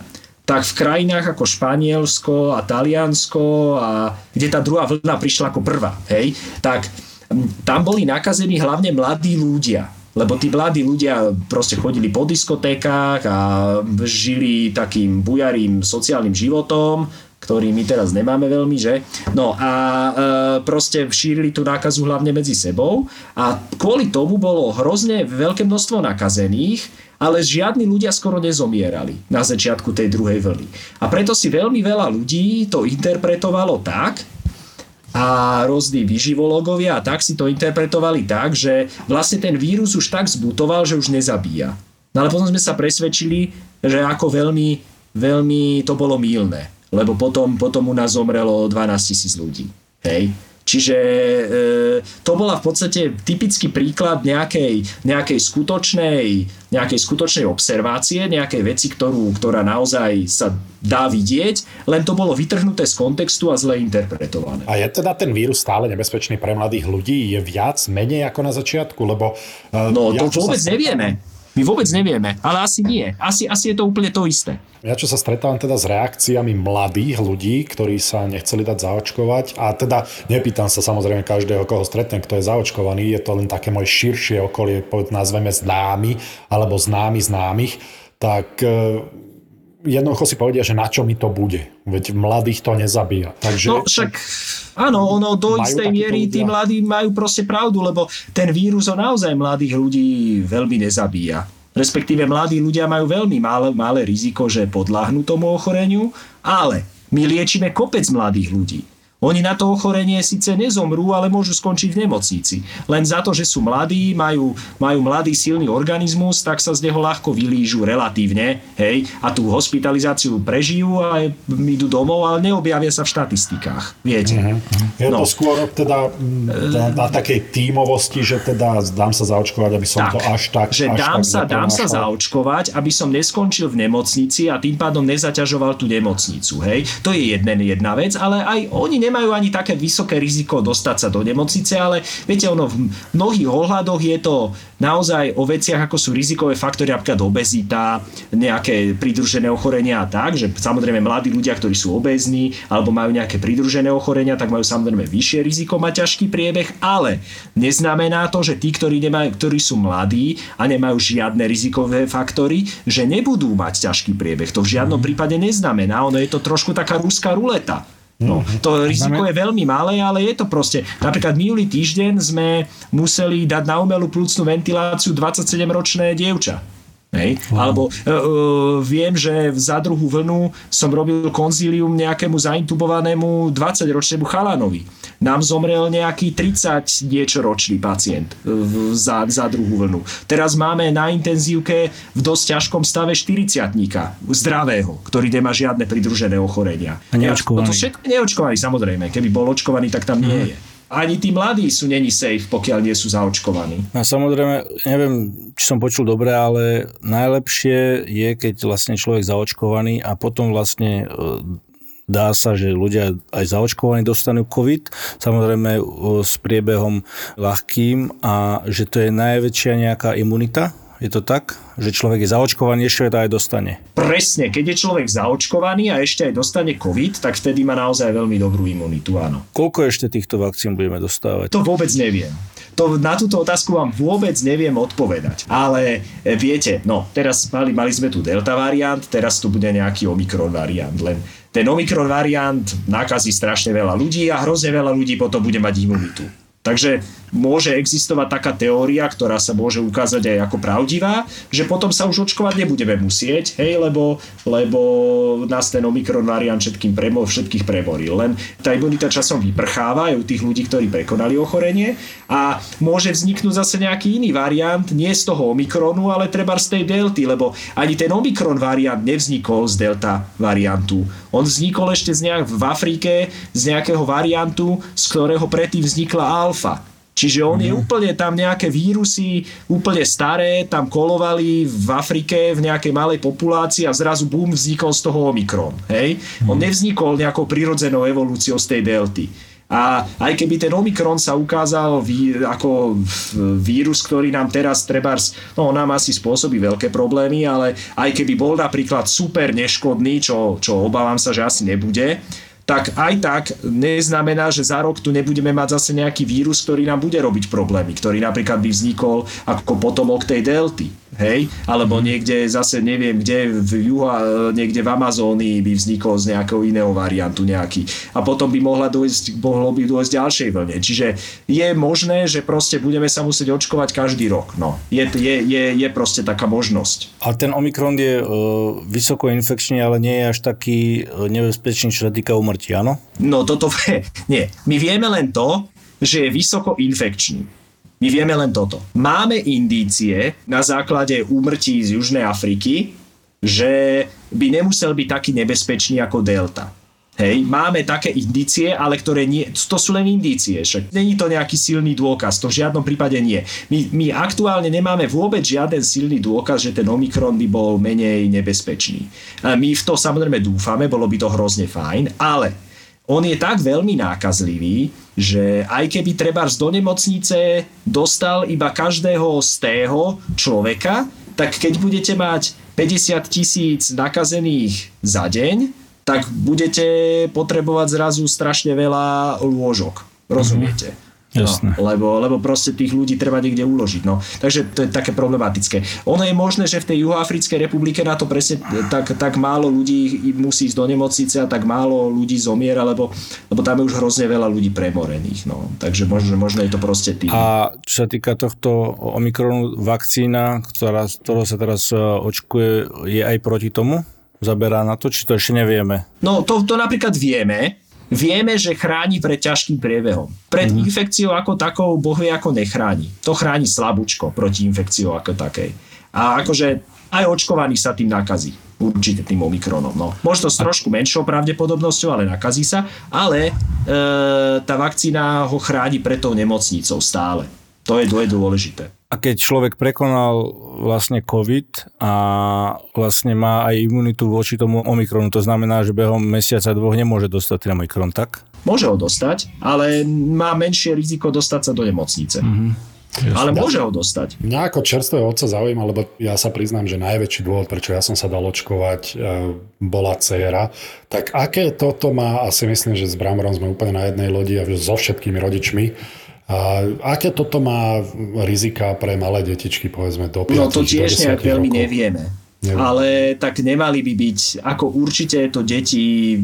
tak v krajinách ako Španielsko a Taliansko, a kde tá druhá vlna prišla ako prvá, hej, tak tam boli nakazení hlavne mladí ľudia. Lebo tí mladí ľudia proste chodili po diskotékach a žili takým bujarým sociálnym životom, ktorý my teraz nemáme veľmi, že? No a e, proste šírili tú nákazu hlavne medzi sebou a kvôli tomu bolo hrozne veľké množstvo nakazených, ale žiadni ľudia skoro nezomierali na začiatku tej druhej vlny. A preto si veľmi veľa ľudí to interpretovalo tak, a rôzni vyživológovia a tak si to interpretovali tak, že vlastne ten vírus už tak zbutoval, že už nezabíja. No ale potom sme sa presvedčili, že ako veľmi, veľmi to bolo mylné. Lebo potom, potom u nás zomrelo 12 tisíc ľudí. Hej? Čiže e, to bola v podstate typický príklad nejakej, nejakej, skutočnej, nejakej skutočnej observácie, nejakej veci, ktorú, ktorá naozaj sa dá vidieť, len to bolo vytrhnuté z kontextu a zle interpretované. A je teda ten vírus stále nebezpečný pre mladých ľudí? Je viac, menej ako na začiatku? Lebo, uh, no ja, to vôbec nevieme. My vôbec nevieme, ale asi nie. Asi, asi je to úplne to isté. Ja čo sa stretávam teda s reakciami mladých ľudí, ktorí sa nechceli dať zaočkovať a teda nepýtam sa samozrejme každého, koho stretnem, kto je zaočkovaný, je to len také moje širšie okolie, nazveme známy alebo známy známych, tak e, jednoducho si povedia, že na čo mi to bude. Veď mladých to nezabíja. Takže, no však áno, ono do istej miery tí mladí majú proste pravdu, lebo ten vírus ho naozaj mladých ľudí veľmi nezabíja. Respektíve mladí ľudia majú veľmi malé, malé riziko, že podláhnú tomu ochoreniu, ale my liečíme kopec mladých ľudí. Oni na to ochorenie síce nezomrú, ale môžu skončiť v nemocnici. Len za to, že sú mladí, majú, majú mladý silný organizmus, tak sa z neho ľahko vylížu relatívne, hej, a tú hospitalizáciu prežijú a idú domov, ale neobjavia sa v štatistikách, viete. Mm-hmm. Je no. to skôr teda na, na takej tímovosti, že teda dám sa zaočkovať, aby som tak, to až tak Že až dám, tak sa, dám sa zaočkovať, aby som neskončil v nemocnici a tým pádom nezaťažoval tú nemocnicu, hej. To je jedna, jedna vec, ale aj oni nemajú ani také vysoké riziko dostať sa do nemocnice, ale viete, ono v mnohých ohľadoch je to naozaj o veciach, ako sú rizikové faktory, napríklad obezita, nejaké pridružené ochorenia a tak, že samozrejme mladí ľudia, ktorí sú obezní alebo majú nejaké pridružené ochorenia, tak majú samozrejme vyššie riziko mať ťažký priebeh, ale neznamená to, že tí, ktorí, nemajú, ktorí sú mladí a nemajú žiadne rizikové faktory, že nebudú mať ťažký priebeh. To v žiadnom prípade neznamená. Ono je to trošku taká ruská ruleta. No, to riziko je veľmi malé, ale je to proste. Napríklad minulý týždeň sme museli dať na umelú plúcnú ventiláciu 27-ročné dievča. Hej? Wow. Alebo uh, viem, že za druhú vlnu som robil konzílium nejakému zaintubovanému 20-ročnému chalanovi. Nám zomrel nejaký 30 niečo ročný pacient uh, za, za druhú vlnu. Teraz máme na intenzívke v dosť ťažkom stave 40 zdravého, ktorý nemá žiadne pridružené ochorenia. A neočkovaný. To všetko neočkovaný, samozrejme. Keby bol očkovaný, tak tam nie je ani tí mladí sú není safe, pokiaľ nie sú zaočkovaní. A samozrejme, neviem, či som počul dobre, ale najlepšie je, keď vlastne človek zaočkovaný a potom vlastne e, dá sa, že ľudia aj zaočkovaní dostanú COVID, samozrejme e, s priebehom ľahkým a že to je najväčšia nejaká imunita, je to tak? Že človek je zaočkovaný, ešte aj dostane? Presne, keď je človek zaočkovaný a ešte aj dostane COVID, tak vtedy má naozaj veľmi dobrú imunitu, áno. Koľko ešte týchto vakcín budeme dostávať? To vôbec neviem. To, na túto otázku vám vôbec neviem odpovedať. Ale e, viete, no teraz mali, mali sme tu delta variant, teraz tu bude nejaký omikron variant, len ten omikron variant nakazí strašne veľa ľudí a hrozne veľa ľudí potom bude mať imunitu. Takže môže existovať taká teória, ktorá sa môže ukázať aj ako pravdivá, že potom sa už očkovať nebudeme musieť, hej, lebo, lebo nás ten Omikron variant všetkým premo, všetkých preboril. Len tá imunita časom vyprcháva aj u tých ľudí, ktorí prekonali ochorenie a môže vzniknúť zase nejaký iný variant, nie z toho Omikronu, ale treba z tej delty, lebo ani ten Omikron variant nevznikol z delta variantu. On vznikol ešte z nejak v Afrike z nejakého variantu, z ktorého predtým vznikla alfa. Čiže on mm. je úplne tam nejaké vírusy, úplne staré, tam kolovali v Afrike v nejakej malej populácii a zrazu bum, vznikol z toho Omikron. Hej? Mm. On nevznikol nejakou prirodzenou evolúciou z tej delty. A aj keby ten Omikron sa ukázal ví, ako vírus, ktorý nám teraz trebárs, no nám asi spôsobí veľké problémy, ale aj keby bol napríklad super neškodný, čo, čo obávam sa, že asi nebude, tak aj tak neznamená, že za rok tu nebudeme mať zase nejaký vírus, ktorý nám bude robiť problémy, ktorý napríklad by vznikol ako potomok tej delty hej, alebo niekde zase neviem kde v juha, niekde v Amazónii by vznikol z nejakého iného variantu nejaký a potom by mohla dojsť, mohlo by dojsť ďalšej vlne. Čiže je možné, že proste budeme sa musieť očkovať každý rok. No. Je, je, je, je proste taká možnosť. A ten Omikron je uh, vysoko infekčný, ale nie je až taký uh, nebezpečný, čo sa týka umrtia, áno? No toto, nie. My vieme len to, že je vysoko infekčný. My vieme len toto. Máme indície na základe úmrtí z Južnej Afriky, že by nemusel byť taký nebezpečný ako delta. Hej, máme také indície, ale ktoré nie, to sú len indície, však není to nejaký silný dôkaz, to v žiadnom prípade nie. My, my aktuálne nemáme vôbec žiaden silný dôkaz, že ten Omikron by bol menej nebezpečný. My v to samozrejme dúfame, bolo by to hrozne fajn, ale on je tak veľmi nákazlivý, že aj keby treba do nemocnice dostal iba každého z tého človeka, tak keď budete mať 50 tisíc nakazených za deň, tak budete potrebovať zrazu strašne veľa lôžok. Rozumiete? Mhm. Jasné. No, lebo, lebo proste tých ľudí treba niekde uložiť. No. Takže to je také problematické. Ono je možné, že v tej Juhoafrickej republike na to presne tak, tak málo ľudí musí ísť do nemocnice a tak málo ľudí zomiera, lebo, lebo tam je už hrozne veľa ľudí premorených. No. Takže možno, možno je to proste tým. A čo sa týka tohto Omikronu, vakcína, ktorá, ktorou sa teraz e, očkuje, je aj proti tomu? Zaberá na to, či to ešte nevieme? No to, to napríklad vieme, Vieme, že chráni pred ťažkým priebehom. Pred mm. infekciou ako takou Boh vie ako nechráni. To chráni slabúčko proti infekciou ako takej. A akože aj očkovaný sa tým nakazí. Určite tým Omikronom. No. Možno s trošku menšou pravdepodobnosťou, ale nakazí sa. Ale e, tá vakcína ho chráni pred tou nemocnicou stále. To je, to je dôležité. A keď človek prekonal vlastne COVID a vlastne má aj imunitu voči tomu Omikronu, to znamená, že behom mesiaca dvoch nemôže dostať ten Omikron, tak? Môže ho dostať, ale má menšie riziko dostať sa do nemocnice. Mm-hmm. Ale môže ho dostať. Mňa ako čerstvého otca zaujíma, lebo ja sa priznám, že najväčší dôvod, prečo ja som sa dal očkovať, e, bola dcéra. Tak aké toto má, asi myslím, že s Bramorom sme úplne na jednej lodi a so všetkými rodičmi, a aké toto má rizika pre malé detičky, povedzme, do 5 No to tiež nejak veľmi rokov? nevieme. Neviem. Ale tak nemali by byť, ako určite to deti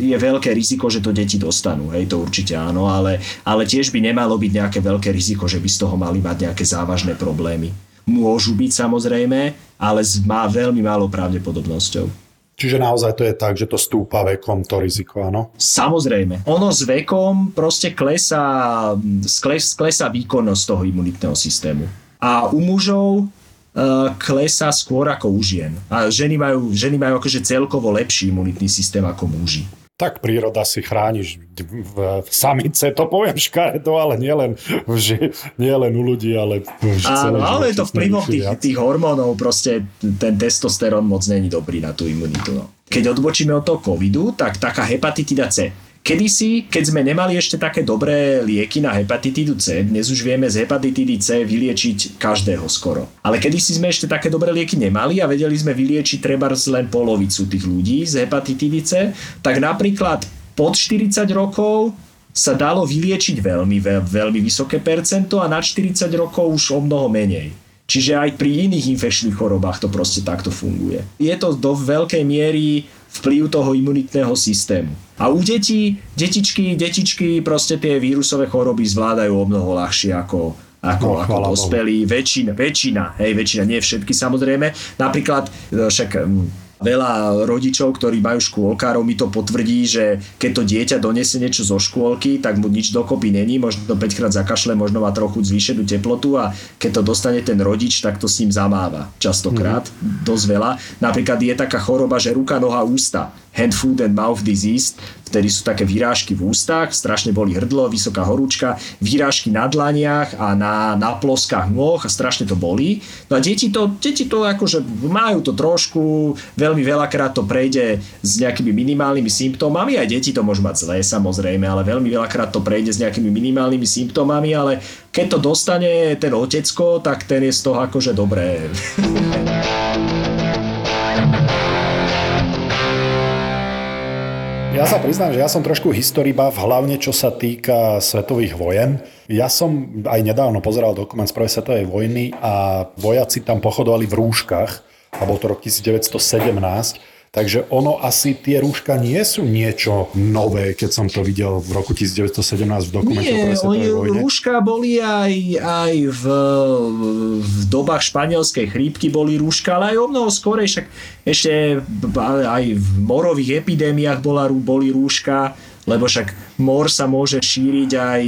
je veľké riziko, že to deti dostanú, hej, to určite áno, ale, ale tiež by nemalo byť nejaké veľké riziko, že by z toho mali mať nejaké závažné problémy. Môžu byť samozrejme, ale má veľmi malou pravdepodobnosťou. Čiže naozaj to je tak, že to stúpa vekom, to riziko, áno? Samozrejme. Ono s vekom proste klesá, skles, klesá výkonnosť toho imunitného systému. A u mužov uh, klesá skôr ako u žien. A ženy majú, ženy majú akože celkovo lepší imunitný systém ako muži tak príroda si chrániš v samice, to poviem škaredo, ale nielen nie len u ľudí, ale v Áno, ale je to vplyvom tých, tých hormónov, proste ten testosterón moc není dobrý na tú imunitu. No. Keď odbočíme od toho covidu, tak taká hepatitida C Kedysi, keď sme nemali ešte také dobré lieky na hepatitidu C, dnes už vieme z hepatitidy C vyliečiť každého skoro. Ale kedysi sme ešte také dobré lieky nemali a vedeli sme vyliečiť treba len polovicu tých ľudí z hepatitidy C, tak napríklad pod 40 rokov sa dalo vyliečiť veľmi, veľmi vysoké percento a na 40 rokov už o mnoho menej. Čiže aj pri iných infekčných chorobách to proste takto funguje. Je to do veľkej miery vplyv toho imunitného systému. A u detí, detičky, detičky proste tie vírusové choroby zvládajú o mnoho ľahšie ako, ako, no, ako dospelí. Väčšina, väčšina, hej, väčšina, nie všetky samozrejme. Napríklad, e, však veľa rodičov, ktorí majú škôlkárov, mi to potvrdí, že keď to dieťa donesie niečo zo škôlky, tak mu nič dokopy není, možno 5 krát zakašle, možno má trochu zvýšenú teplotu a keď to dostane ten rodič, tak to s ním zamáva častokrát, mm. dosť veľa. Napríklad je taká choroba, že ruka, noha, ústa hand, food and mouth disease, vtedy sú také výrážky v ústach, strašne boli hrdlo, vysoká horúčka, výrážky na dlaniach a na, na ploskách nôh a strašne to bolí. No a deti to, deti to akože majú to trošku, veľmi veľakrát to prejde s nejakými minimálnymi symptómami, aj deti to môžu mať zlé samozrejme, ale veľmi veľakrát to prejde s nejakými minimálnymi symptómami, ale keď to dostane ten otecko, tak ten je z toho akože dobré. Ja sa priznám, že ja som trošku historibav, hlavne čo sa týka svetových vojen. Ja som aj nedávno pozeral dokument z prvej svetovej vojny a vojaci tam pochodovali v rúškach, a bol to rok 1917 Takže ono asi tie rúška nie sú niečo nové, keď som to videl v roku 1917 v dokumente Nie, o oni, vojne. rúška boli aj, aj v, v dobách španielskej chrípky boli rúška, ale aj o mnoho skorej, však ešte aj v morových epidémiách bola, boli rúška, lebo však mor sa môže šíriť aj,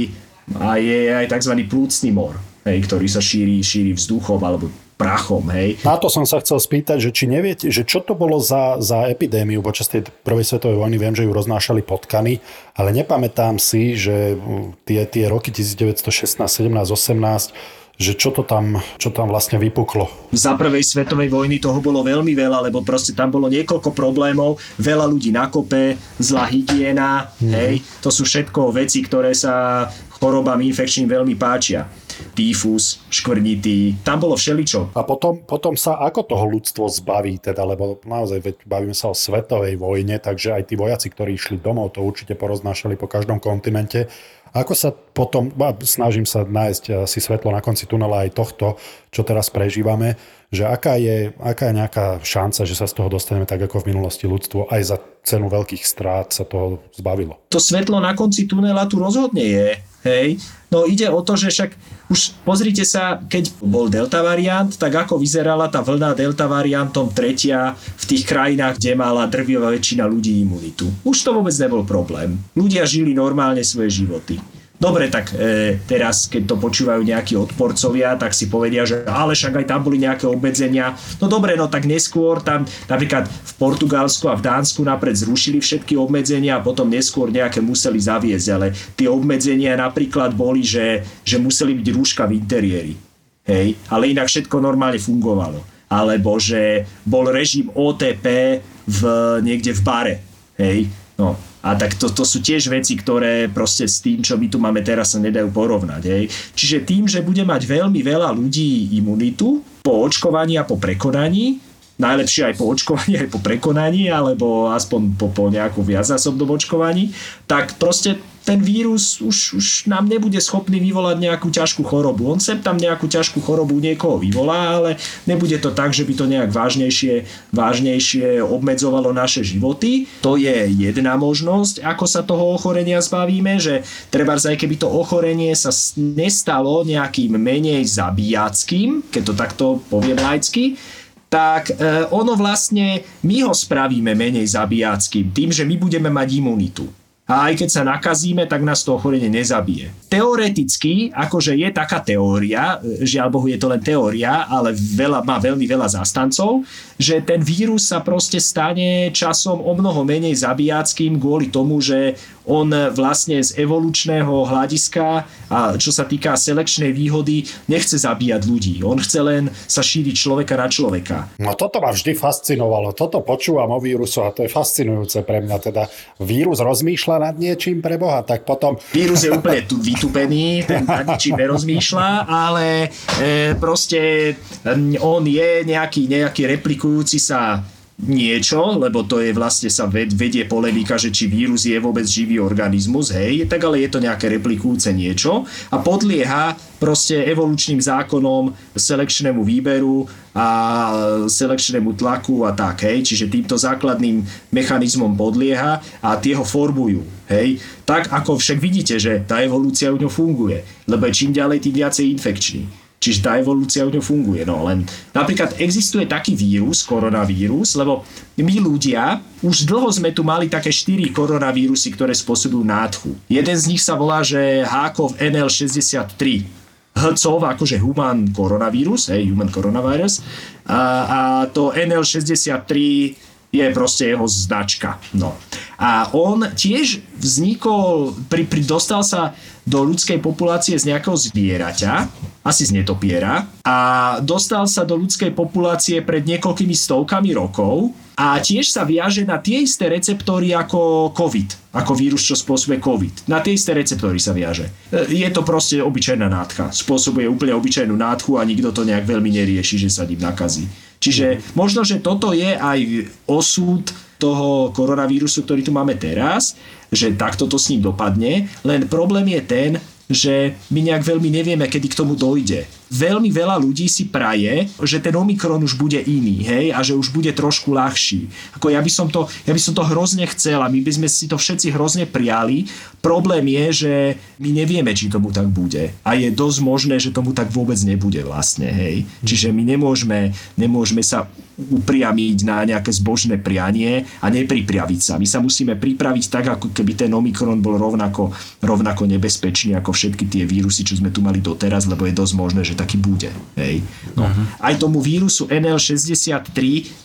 aj je aj tzv. plúcný mor, hej, ktorý sa šíri, šíri vzduchom alebo prachom, hej. Na to som sa chcel spýtať, že či neviete, že čo to bolo za, za epidémiu počas tej prvej svetovej vojny, viem, že ju roznášali potkany, ale nepamätám si, že mm, tie, tie roky 1916, 17, 18, že čo to tam, čo tam vlastne vypuklo. Za prvej svetovej vojny toho bolo veľmi veľa, lebo proste tam bolo niekoľko problémov, veľa ľudí na kope, zlá hygiena, mm. hej, to sú všetko veci, ktoré sa chorobám infekčným veľmi páčia týfus, škvrnitý, tam bolo všeličo. A potom, potom sa ako toho ľudstvo zbaví, teda, lebo naozaj veď bavíme sa o svetovej vojne, takže aj tí vojaci, ktorí išli domov, to určite poroznášali po každom kontinente. Ako sa potom, snažím sa nájsť asi svetlo na konci tunela aj tohto, čo teraz prežívame, že aká je, aká je nejaká šanca, že sa z toho dostaneme tak ako v minulosti ľudstvo aj za cenu veľkých strát sa toho zbavilo. To svetlo na konci tunela tu rozhodne je. Hej? No ide o to, že však už pozrite sa, keď bol delta variant, tak ako vyzerala tá vlna delta variantom tretia v tých krajinách, kde mala drvivá väčšina ľudí imunitu. Už to vôbec nebol problém. Ľudia žili normálne svoje životy. Dobre, tak e, teraz, keď to počúvajú nejakí odporcovia, tak si povedia, že ale však aj tam boli nejaké obmedzenia. No dobre, no tak neskôr tam napríklad v Portugalsku a v Dánsku napred zrušili všetky obmedzenia a potom neskôr nejaké museli zaviesť, ale tie obmedzenia napríklad boli, že, že museli byť rúška v interiéri. Hej, ale inak všetko normálne fungovalo. Alebo že bol režim OTP v, niekde v bare. Hej, no, a tak to, to sú tiež veci, ktoré proste s tým, čo my tu máme teraz, sa nedajú porovnať. Hej. Čiže tým, že bude mať veľmi veľa ľudí imunitu po očkovaní a po prekonaní, najlepšie aj po očkovaní, aj po prekonaní, alebo aspoň po, po nejakú viacnásobnom očkovaní, tak proste ten vírus už, už nám nebude schopný vyvolať nejakú ťažkú chorobu. On sem tam nejakú ťažkú chorobu niekoho vyvolá, ale nebude to tak, že by to nejak vážnejšie, vážnejšie obmedzovalo naše životy. To je jedna možnosť, ako sa toho ochorenia zbavíme, že treba aj keby to ochorenie sa nestalo nejakým menej zabíjackým, keď to takto poviem laicky, tak e, ono vlastne, my ho spravíme menej zabíjackým tým, že my budeme mať imunitu a aj keď sa nakazíme, tak nás to ochorenie nezabije. Teoreticky, akože je taká teória, žiaľ Bohu je to len teória, ale veľa, má veľmi veľa zastancov, že ten vírus sa proste stane časom o mnoho menej zabíjackým kvôli tomu, že on vlastne z evolučného hľadiska a čo sa týka selekčnej výhody nechce zabíjať ľudí. On chce len sa šíriť človeka na človeka. No toto ma vždy fascinovalo. Toto počúvam o vírusu a to je fascinujúce pre mňa. Teda vírus rozmýšľa nad niečím pre Boha, tak potom... Vírus je úplne tu vytupený, ten nad ničím nerozmýšľa, ale e, proste on je nejaký, nejaký replikujúci sa niečo, lebo to je vlastne sa vedie polemika, že či vírus je vôbec živý organizmus, hej, tak ale je to nejaké replikujúce niečo a podlieha proste evolučným zákonom, selekčnému výberu a selekčnému tlaku a tak, hej, čiže týmto základným mechanizmom podlieha a tie ho formujú, hej, tak ako však vidíte, že tá evolúcia u ňo funguje, lebo čím ďalej, tým viacej infekčný. Čiže tá evolúcia u ňom funguje. No len napríklad existuje taký vírus, koronavírus, lebo my ľudia, už dlho sme tu mali také štyri koronavírusy, ktoré spôsobujú nádchu. Jeden z nich sa volá, že Hákov NL63. HCOV, akože human koronavírus, hej, human coronavirus. A, a to NL63 je proste jeho značka. No. A on tiež vznikol, pri, pri, dostal sa do ľudskej populácie z nejakého zvieraťa, asi z netopiera, a dostal sa do ľudskej populácie pred niekoľkými stovkami rokov a tiež sa viaže na tie isté receptory ako COVID, ako vírus, čo spôsobuje COVID. Na tie isté receptory sa viaže. E, je to proste obyčajná nádcha. Spôsobuje úplne obyčajnú nádchu a nikto to nejak veľmi nerieši, že sa ním nakazí. Čiže možno, že toto je aj osud toho koronavírusu, ktorý tu máme teraz, že takto to s ním dopadne, len problém je ten, že my nejak veľmi nevieme, kedy k tomu dojde. Veľmi veľa ľudí si praje, že ten Omikron už bude iný, hej, a že už bude trošku ľahší. Ako ja by som to, ja by som to hrozne chcel a my by sme si to všetci hrozne prijali. Problém je, že my nevieme, či tomu tak bude. A je dosť možné, že tomu tak vôbec nebude vlastne, hej. Čiže my nemôžeme, nemôžeme sa upriamiť na nejaké zbožné prianie a nepripraviť sa. My sa musíme pripraviť tak, ako keby ten Omikron bol rovnako, rovnako nebezpečný ako všetky tie vírusy, čo sme tu mali doteraz, lebo je dosť možné, že taký bude. Hej. No. Uh-huh. Aj tomu vírusu NL63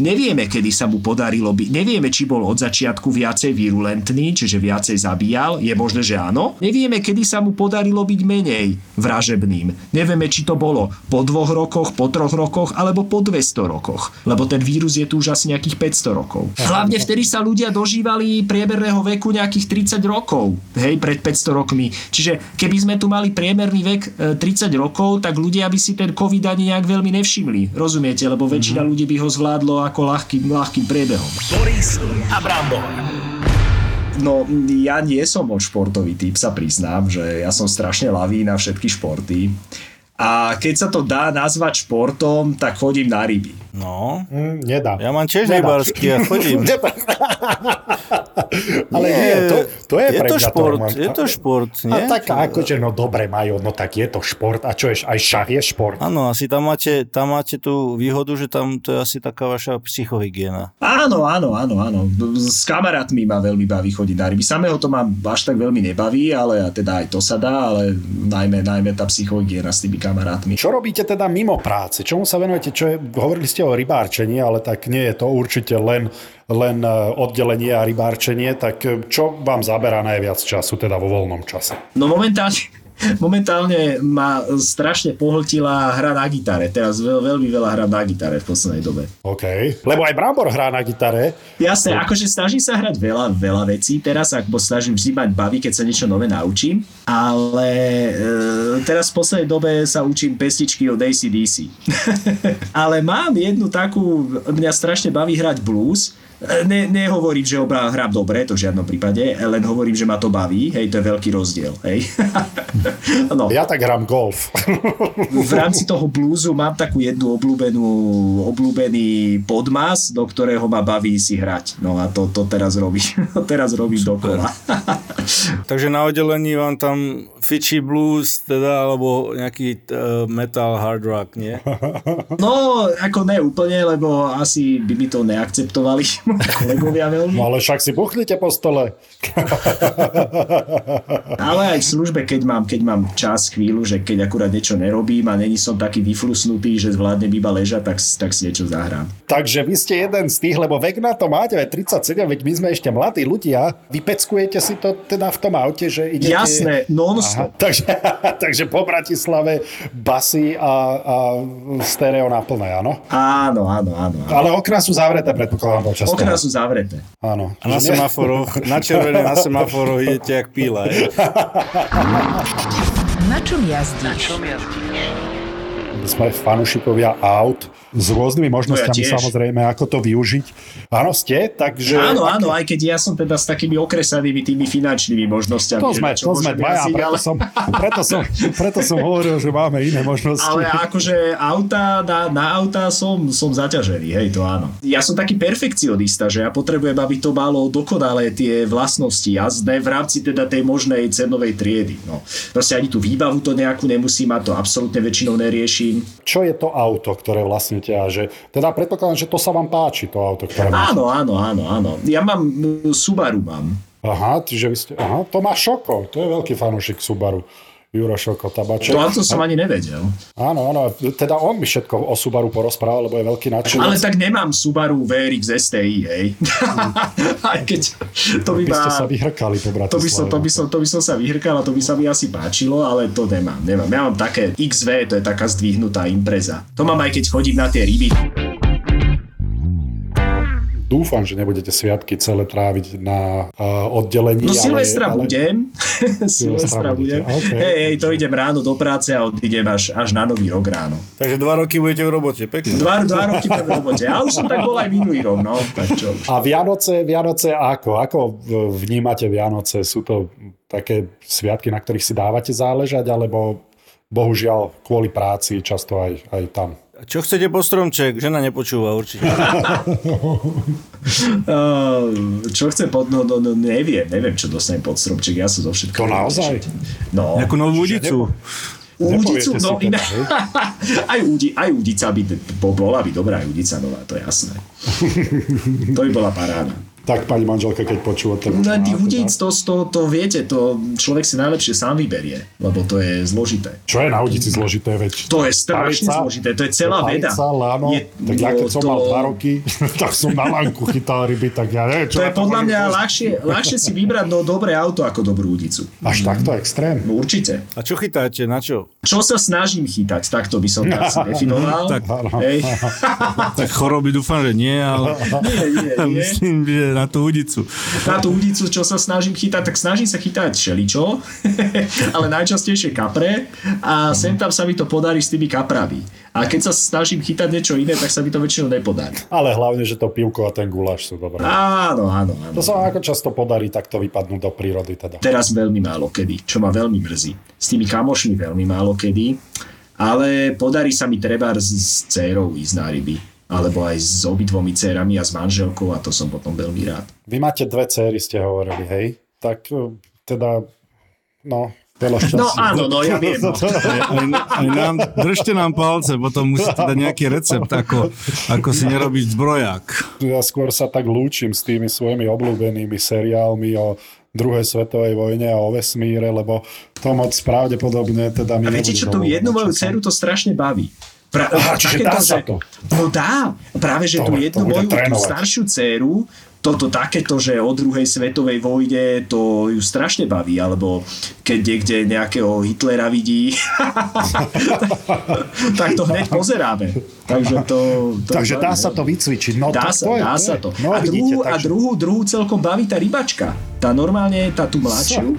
nevieme, kedy sa mu podarilo byť. Nevieme, či bol od začiatku viacej virulentný, čiže viacej zabíjal. Je možné, že áno. Nevieme, kedy sa mu podarilo byť menej vražebným. Nevieme, či to bolo po dvoch rokoch, po troch rokoch alebo po 200 rokoch. Lebo ten vírus je tu už asi nejakých 500 rokov. Hlavne vtedy sa ľudia dožívali priemerného veku nejakých 30 rokov, hej, pred 500 rokmi. Čiže keby sme tu mali priemerný vek e, 30 rokov, tak ľudia by si ten COVID ani nejak veľmi nevšimli. Rozumiete? Lebo väčšina Mhm. ľudí by ho zvládlo ako ľahkým, ľahkým priebehom. Boris a Brambor. No, ja nie som moc športový typ, sa priznám, že ja som strašne laví na všetky športy. A keď sa to dá nazvať športom, tak chodím na ryby. No, Mm, nedá. ja mám tiež rybársky a chodím. Ale nie, to, to je, je pre to mňa šport, Roman. je to šport, A nie? tak akože, no dobre, Majo, no tak je to šport. A čo je, aj šach je šport. Áno, asi tam máte, tam máte tú výhodu, že tam to je asi taká vaša psychohygiena. Áno, áno, áno, áno. S kamarátmi ma veľmi baví chodiť na ryby. Samého to ma až tak veľmi nebaví, ale a teda aj to sa dá, ale najmä, najmä tá psychohygiena s tými kamarátmi. Čo robíte teda mimo práce? Čomu sa venujete? Čo je, hovorili ste o rybárčení, ale tak nie je to určite len, len e, oddelenie a rybárčenie. Tak e, čo vám zaberá najviac času, teda vo voľnom čase? No momentálne, momentálne ma strašne pohltila hra na gitare. Teraz veľ, veľmi veľa hrám na gitare v poslednej dobe. OK. Lebo aj Brambor hrá na gitare. Jasné, akože snažím sa hrať veľa, veľa vecí teraz, ako snažím vždy mať baví, keď sa niečo nové naučím, ale e, teraz v poslednej dobe sa učím pestičky od ACDC. ale mám jednu takú, mňa strašne baví hrať blues, Ne, nehovorím, že obra hrám dobre, to v žiadnom prípade, len hovorím, že ma to baví, hej, to je veľký rozdiel, hej. no. Ja tak hrám golf. v rámci toho blúzu mám takú jednu obľúbenú, obľúbený podmas, do ktorého ma baví si hrať. No a to, to teraz robím. teraz robím dokola. Takže na oddelení vám tam fičí blues, teda, alebo nejaký uh, metal hard rock, nie? no, ako ne úplne, lebo asi by mi to neakceptovali kolegovia veľmi. No ale však si buchnite po stole. Ale aj v službe, keď mám, keď mám čas, chvíľu, že keď akurát niečo nerobím a není som taký vyflusnutý, že zvládnem iba ležať, tak, tak si niečo zahrám. Takže vy ste jeden z tých, lebo vek na to máte, aj 37, veď my sme ešte mladí ľudia. Vypeckujete si to teda v tom aute, že idete... Jasné, non-stop. Aha, takže, takže po Bratislave basy a, a stereo naplné, áno? Áno, áno, áno. áno. Ale okna sú zavreté, predpokladám počas Okná sú zavreté. Áno. A na semaforoch, na červené na semaforoch idete jak píla. Je. Na čom jazdíš? Sme fanúšikovia aut s rôznymi možnosťami tiež. samozrejme, ako to využiť. Áno, ste, takže... Áno, áno, aj keď ja som teda s takými okresanými tými finančnými možnosťami. To sme, to sme dvaja, preto ale- som, preto, som, preto som hovoril, že máme iné možnosti. Ale akože auta, na, na auta som, som zaťažený, hej, to áno. Ja som taký perfekcionista, že ja potrebujem, aby to malo dokonalé tie vlastnosti jazdné v rámci teda tej možnej cenovej triedy. No. Proste ani tú výbavu to nejakú nemusí mať, to absolútne väčšinou neriešim. Čo je to auto, ktoré vlastníte a že... Teda predpokladám, že to sa vám páči, to auto, ktoré máte. Áno, áno, áno, áno. Ja mám, mm, Subaru mám. Aha, čiže vy ste... Aha, to má Šoko, to je veľký fanúšik Subaru. Juro Šoko, tabaček. To, to som ani nevedel. Áno, áno, teda on mi všetko o Subaru porozprával, lebo je veľký nadšenec. Ale tak nemám Subaru VRX STI, hej. Aj keď to by by ste sa vyhrkali po. To by, som, to, by som, to by som sa vyhrkal a to by sa mi asi páčilo, ale to nemám, nemám. Ja mám také XV, to je taká zdvihnutá impreza. To mám aj keď chodím na tie ryby. Dúfam, že nebudete sviatky celé tráviť na uh, oddelení. No ale- Silvestra ale... budem. Silvestra budem. budete, OK. Hej, hej, to idem ráno do práce a odídem až, až na nový rok ráno. Takže dva roky budete v robote, pekne. Dva, dva roky budem v robote. Ja už som tak bol aj minulý rok, no. Tak čo už. A Vianoce, Vianoce ako? Ako vnímate Vianoce? Sú to také sviatky, na ktorých si dávate záležať, alebo bohužiaľ kvôli práci často aj, aj tam? Čo chcete po stromček? Žena nepočúva určite. Uh, čo chcem pod... No, no, no, neviem, neviem, čo dostanem pod stromček. Ja som zo všetkého... To naozaj? No. Nejakú novú udicu. Údicu, no iné. hej? aj, údi, aj údica by bo, bola by dobrá aj údica nová, to je jasné. to by bola paráda. Tak pani manželka, keď počúva to. No tých udíc, to, to, to, viete, to človek si najlepšie sám vyberie, lebo to je zložité. Čo je na udici zložité, veď? To je strašne Palica, zložité, to je celá veda. Palica, lano, Je- tak ja keď som to- mal dva roky, tak som na lanku chytal ryby, tak ja neviem, čo To je podľa mňa ľahšie, ľahšie si vybrať no, dobré auto ako dobrú udicu. Až takto extrém. No, určite. A čo chytáte, na čo? Čo sa snažím chytať, takto by som to asi definoval. Tak-. Tak choroby dúfam, že nie, ale nie, nie, nie. myslím, že na tú udicu. Na tú udicu, čo sa snažím chytať, tak snažím sa chytať šeličo, ale najčastejšie kapre a sem tam sa mi to podarí s tými kaprami. A keď sa snažím chytať niečo iné, tak sa mi to väčšinou nepodarí. Ale hlavne, že to pivko a ten guláš sú dobré. Áno, áno, áno. To sa ako často podarí takto vypadnúť do prírody teda. Teraz veľmi málo kedy, čo ma veľmi mrzí. S tými kamošmi veľmi málo kedy, ale podarí sa mi treba s, s dcérou ísť na ryby. Alebo aj s obidvomi dcérami a s manželkou a to som potom veľmi rád. Vy máte dve céry, ste hovorili, hej? Tak e, teda, no, veľa šťastia. No áno, no ja viem. No. Aj, aj nám, držte nám palce, potom musíte dať nejaký recept, ako, ako si nerobiť zbroják. Ja skôr sa tak lúčim s tými svojimi obľúbenými seriálmi o druhej svetovej vojne a o vesmíre, lebo to moc pravdepodobne teda mi A viete čo, tú jednu moju časom. dceru to strašne baví. Pra, Aha, čiže takéto, dá sa že- to. No dá. Práve, že tú Dobre, jednu to bude moju tú staršiu dceru, toto takéto, že o druhej svetovej vojne, to ju strašne baví, alebo keď niekde nejakého Hitlera vidí, tak to hneď pozeráme. Takže to... to Takže dá sa to vycvičiť. No, Dá sa, to je, dá sa to. No, a, vidíte, druhú, a takže- druhú, druhú celkom baví tá rybačka. Tá normálne, tá tu mladšiu,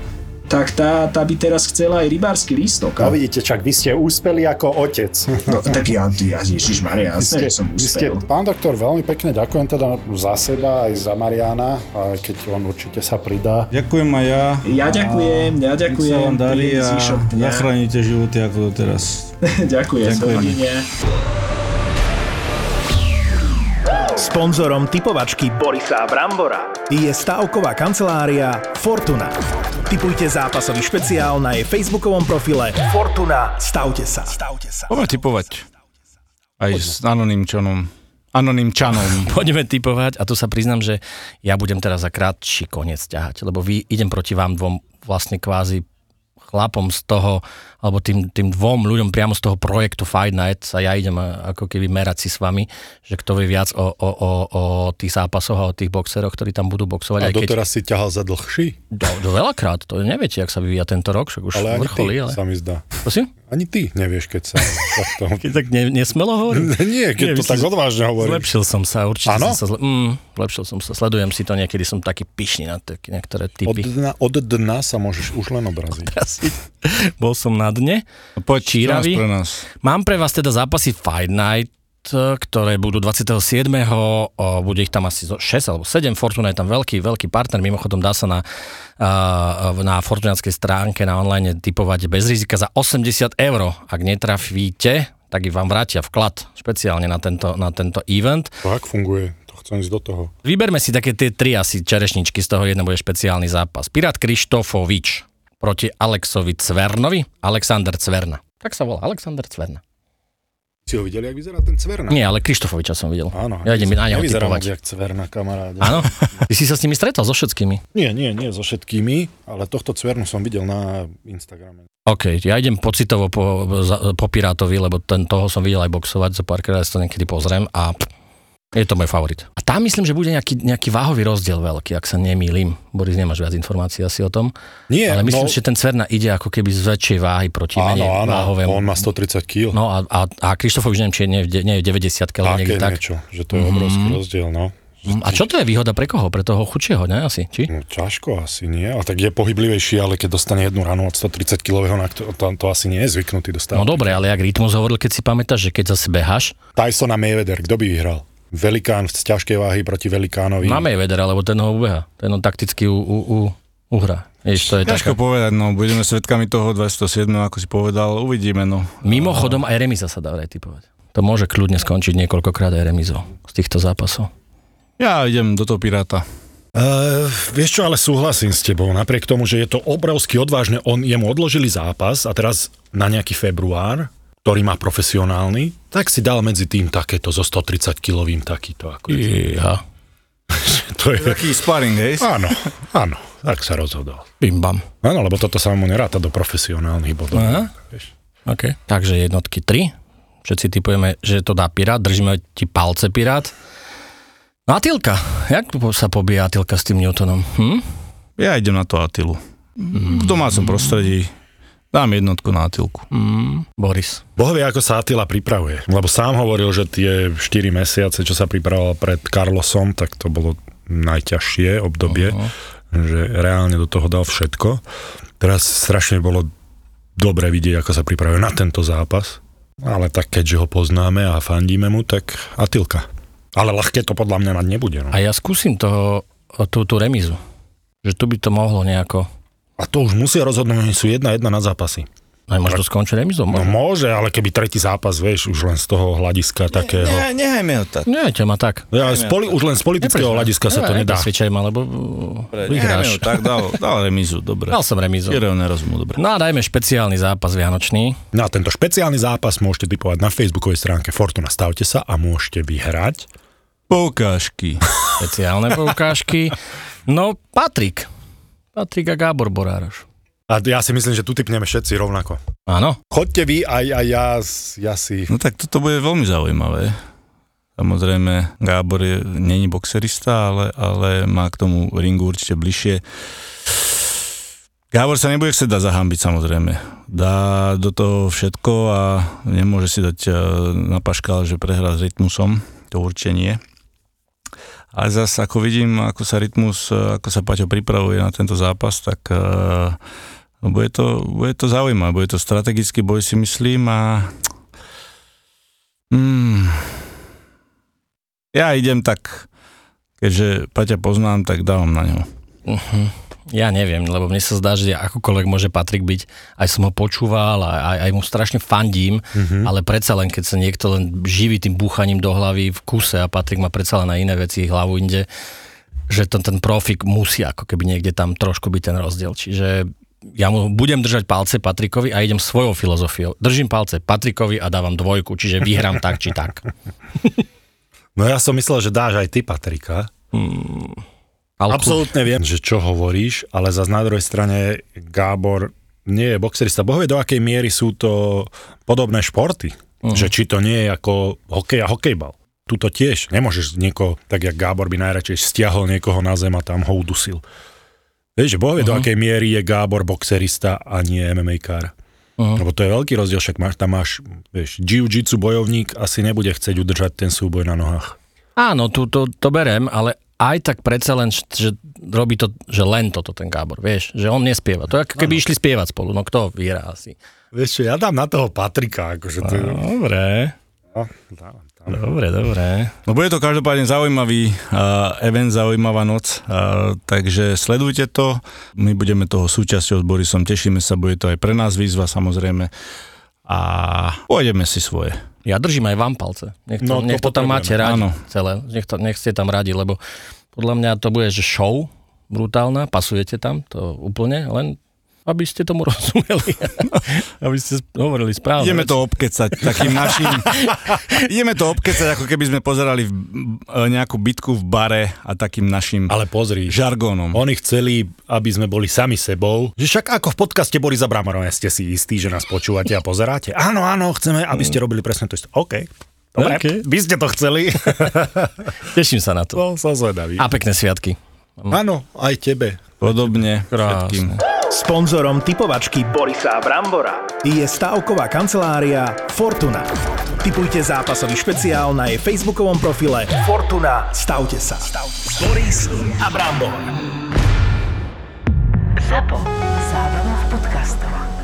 tak tá, tá by teraz chcela aj rybársky lístok. No vidíte, čak vy ste úspeli ako otec. No, tak ja, ja Ježišmaria, Vy jasné, že som vy ste, pán doktor, veľmi pekne ďakujem teda za seba aj za Mariana, aj keď on určite sa pridá. Ďakujem aj ja. Ja ďakujem, ja Nech sa ďakujem. vám darí a zachránite životy ako doteraz. ďakujem, Ďakujem. Sponzorom typovačky Borisa Brambora je stavková kancelária Fortuna. Typujte zápasový špeciál na jej facebookovom profile Fortuna. Stavte sa. Stavte sa. Poďme typovať. Aj s anonymčanom. Anonymčanom. Poďme typovať a tu sa priznám, že ja budem teraz za krátší koniec ťahať, lebo vy idem proti vám dvom vlastne kvázi chlapom z toho, alebo tým, tým dvom ľuďom priamo z toho projektu Fight Night sa ja idem ako keby merať si s vami, že kto vie viac o, o, o, o tých zápasoch a o tých boxeroch, ktorí tam budú boxovať. A aj keď, doteraz si ťahal za dlhší? do, do veľakrát, to neviete, ak sa vyvíja tento rok, však už Ale ani vrcholí, ty, ale... sa mi zdá. Prosím? Ani ty nevieš, keď sa takto... Keď tak ne, nesmelo hovorím? Nie, keď Nie, to tak odvážne hovoríš. Zlepšil som sa, určite Áno? som sa, zle- mm, zlepšil som sa, sledujem si to niekedy, som taký pyšný na tak, niektoré Od typy. dna, od dna sa môžeš už len obraziť. Bol som na dne. Poď, čo máš Číravý. pre nás? Mám pre vás teda zápasy Fight Night, ktoré budú 27. O, bude ich tam asi zo- 6 alebo 7. Fortuna je tam veľký, veľký partner. Mimochodom dá sa na, na Fortunátskej stránke na online typovať bez rizika za 80 eur. Ak netrafíte, tak i vám vrátia vklad špeciálne na tento, na tento event. To ak funguje? To chcem ísť do toho. Vyberme si také tie tri asi čerešničky, z toho jeden bude špeciálny zápas. Pirát Krištofovič proti Alexovi Cvernovi. Alexander Cverna. Tak sa volá, Alexander Cverna. Si ho videli, jak vyzerá ten Cverna? Nie, ale Krištofoviča som videl. Áno. Ja idem na neho typovať. jak Cverna, kamaráde. Áno? Ty si sa s nimi stretol, so všetkými? Nie, nie, nie so všetkými, ale tohto Cvernu som videl na Instagrame. OK, ja idem pocitovo po, po Pirátovi, lebo ten, toho som videl aj boxovať, za párkrát si to niekedy pozriem a je to môj favorit. A tam myslím, že bude nejaký, nejaký váhový rozdiel veľký, ak sa nemýlim. Boris, nemáš viac informácií asi o tom. Nie, ale myslím, no, že ten Cverna ide ako keby z väčšej váhy proti áno, menej áno, váhovému. on má 130 kg. No a, a, a Krištof už neviem, či nie, nie je 90 ale Také niekde tak. niečo, že to je obrovský rozdiel, no. Mm, A čo to je výhoda pre koho? Pre toho chudšieho, ne? Asi, či? No ťažko asi nie, ale tak je pohyblivejší, ale keď dostane jednu ranu od 130 kg, to, to, to asi nie je zvyknutý dostávať. No dobre, ale jak Rytmus hovoril, keď si pamätáš, že keď zase beháš, Tyson a Mayweather, kto by vyhral? Velikán z ťažkej váhy proti Velikánovi. na Mayweather, alebo ten ho ubeha. Ten ho takticky u, u, u, uhra. Vieš, to je Ťažko taká... povedať, no, budeme svetkami toho 207, ako si povedal, uvidíme, no. Mimochodom aj remiza sa dá vraj typovať. To môže kľudne skončiť niekoľkokrát aj remizou z týchto zápasov. Ja idem do toho Piráta. Uh, vieš čo, ale súhlasím s tebou. Napriek tomu, že je to obrovsky odvážne, on, jemu odložili zápas a teraz na nejaký február, ktorý má profesionálny, tak si dal medzi tým takéto so 130 kilovým takýto. Ako Ja. to je... Taký sparring, hej? Áno, áno, tak sa rozhodol. Bim bam. Áno, lebo toto sa mu neráta do profesionálnych bodov. Aha. Vieš. OK. Takže jednotky 3. Všetci typujeme, že to dá Pirát. Držíme ti palce Pirát. No Atilka. Jak sa pobíja Atilka s tým Newtonom? Hm? Ja idem na to Atilu. V domácom prostredí dám jednotku na Atilku. Mm, Boris. Boh vie, ako sa Attila pripravuje. Lebo sám hovoril, že tie 4 mesiace, čo sa pripravoval pred Carlosom, tak to bolo najťažšie obdobie, uh-huh. že reálne do toho dal všetko. Teraz strašne bolo dobre vidieť, ako sa pripravuje na tento zápas. Ale tak keďže ho poznáme a fandíme mu, tak Atilka. Ale ľahké to podľa mňa mať nebude. No. A ja skúsim toho, tú, tú remizu. Že tu by to mohlo nejako... A to už musia rozhodnúť, oni sú jedna jedna na zápasy. Aj možno skončiť remizou. No môže, ale keby tretí zápas, vieš, už len z toho hľadiska takého... Ne, nehajme ho tak. Nechajte ma tak. Ja, z poli, už len z politického hľadiska sa to nedá. Nesvedčaj ma, lebo Nehajme vyhráš. tak, dal, dal remizu, dobre. Dal som remizu. Jereho nerozumú, dobre. No a dajme špeciálny zápas Vianočný. Na tento špeciálny zápas môžete typovať na facebookovej stránke Fortuna Stavte sa a môžete vyhrať. Poukážky. Špeciálne poukážky. No, Patrik. Patrik a Gábor Borároš. A ja si myslím, že tu typneme všetci rovnako. Áno. Chodte vy, aj, aj ja, ja si... No tak toto bude veľmi zaujímavé. Samozrejme, Gábor je, není boxerista, ale, ale má k tomu ringu určite bližšie. Gábor sa nebude chcieť dať zahambiť, samozrejme. Dá do toho všetko a nemôže si dať eh, na paškal, že prehrá s rytmusom. To určite nie. Ale zase, ako vidím, ako sa rytmus, eh, ako sa Paťo pripravuje na tento zápas, tak uh, bude, to, bude to zaujímavé. Bude to strategický boj, si myslím, a Hmm. Ja idem tak, keďže Paťa poznám, tak dávam na ňo. Uh-huh. Ja neviem, lebo mne sa zdá, že akokoľvek môže Patrik byť, aj som ho počúval, aj, aj, mu strašne fandím, uh-huh. ale predsa len, keď sa niekto len živí tým búchaním do hlavy v kuse a Patrik má predsa len na iné veci hlavu inde, že ten, ten profik musí ako keby niekde tam trošku byť ten rozdiel. Čiže ja mu budem držať palce Patrikovi a idem svojou filozofiou. Držím palce Patrikovi a dávam dvojku, čiže vyhrám tak či tak. No ja som myslel, že dáš aj ty, Patrika. Hmm. Alku. Absolútne viem, že čo hovoríš, ale zase na druhej strane Gábor nie je boxerista. Boh vie, do akej miery sú to podobné športy. Uh-huh. Že či to nie je ako hokej a hokejbal. Tuto tiež. Nemôžeš niekoho, tak jak Gábor by najradšej stiahol niekoho na zem a tam ho udusil. Vieš, že Boh vie, uh-huh. do akej miery je Gábor boxerista a nie MMA kár. Uh-huh. Lebo to je veľký rozdiel, však máš, tam máš, vieš, jiu-jitsu bojovník asi nebude chcieť udržať ten súboj na nohách. Áno, tu to, to berem, ale aj tak predsa len, že robí to, že len toto ten Gábor, vieš, že on nespieva. To je ako keby ano. išli spievať spolu, no kto vyhrá asi. Vieš čo, ja dám na toho Patrika, akože to... Dobre. No, dávam tam. Dobre, dobre. No bude to každopádne zaujímavý uh, event, zaujímavá noc, uh, takže sledujte to. My budeme toho súčasťou s Borisom, tešíme sa, bude to aj pre nás výzva samozrejme a pôjdeme si svoje. Ja držím aj vám palce. Nech to, No, to nech to tam máte radi Áno. celé. Nech, to, nech ste tam radi, lebo podľa mňa to bude, že show brutálna, pasujete tam, to úplne, len aby ste tomu rozumeli. aby ste hovorili správne. Ideme to obkecať takým našim... ideme to obkecať, ako keby sme pozerali v, e, nejakú bitku v bare a takým našim Ale pozri, žargónom. oni chceli, aby sme boli sami sebou. Že však ako v podcaste Borisa Bramorova ste si istí, že nás počúvate a pozeráte. Áno, áno, chceme, aby ste robili presne to isté. OK. Dobre, OK. vy ste to chceli. Teším sa na to. No, som zvedavý. A pekné sviatky. Áno, aj tebe. Podobne Krásne. všetkým. Sponzorom typovačky Borisa Brambora je stavková kancelária Fortuna. Typujte zápasový špeciál na jej facebookovom profile Fortuna. Stavte sa. Boris a Brambor. ZAPO. Zábrná v podcastovách.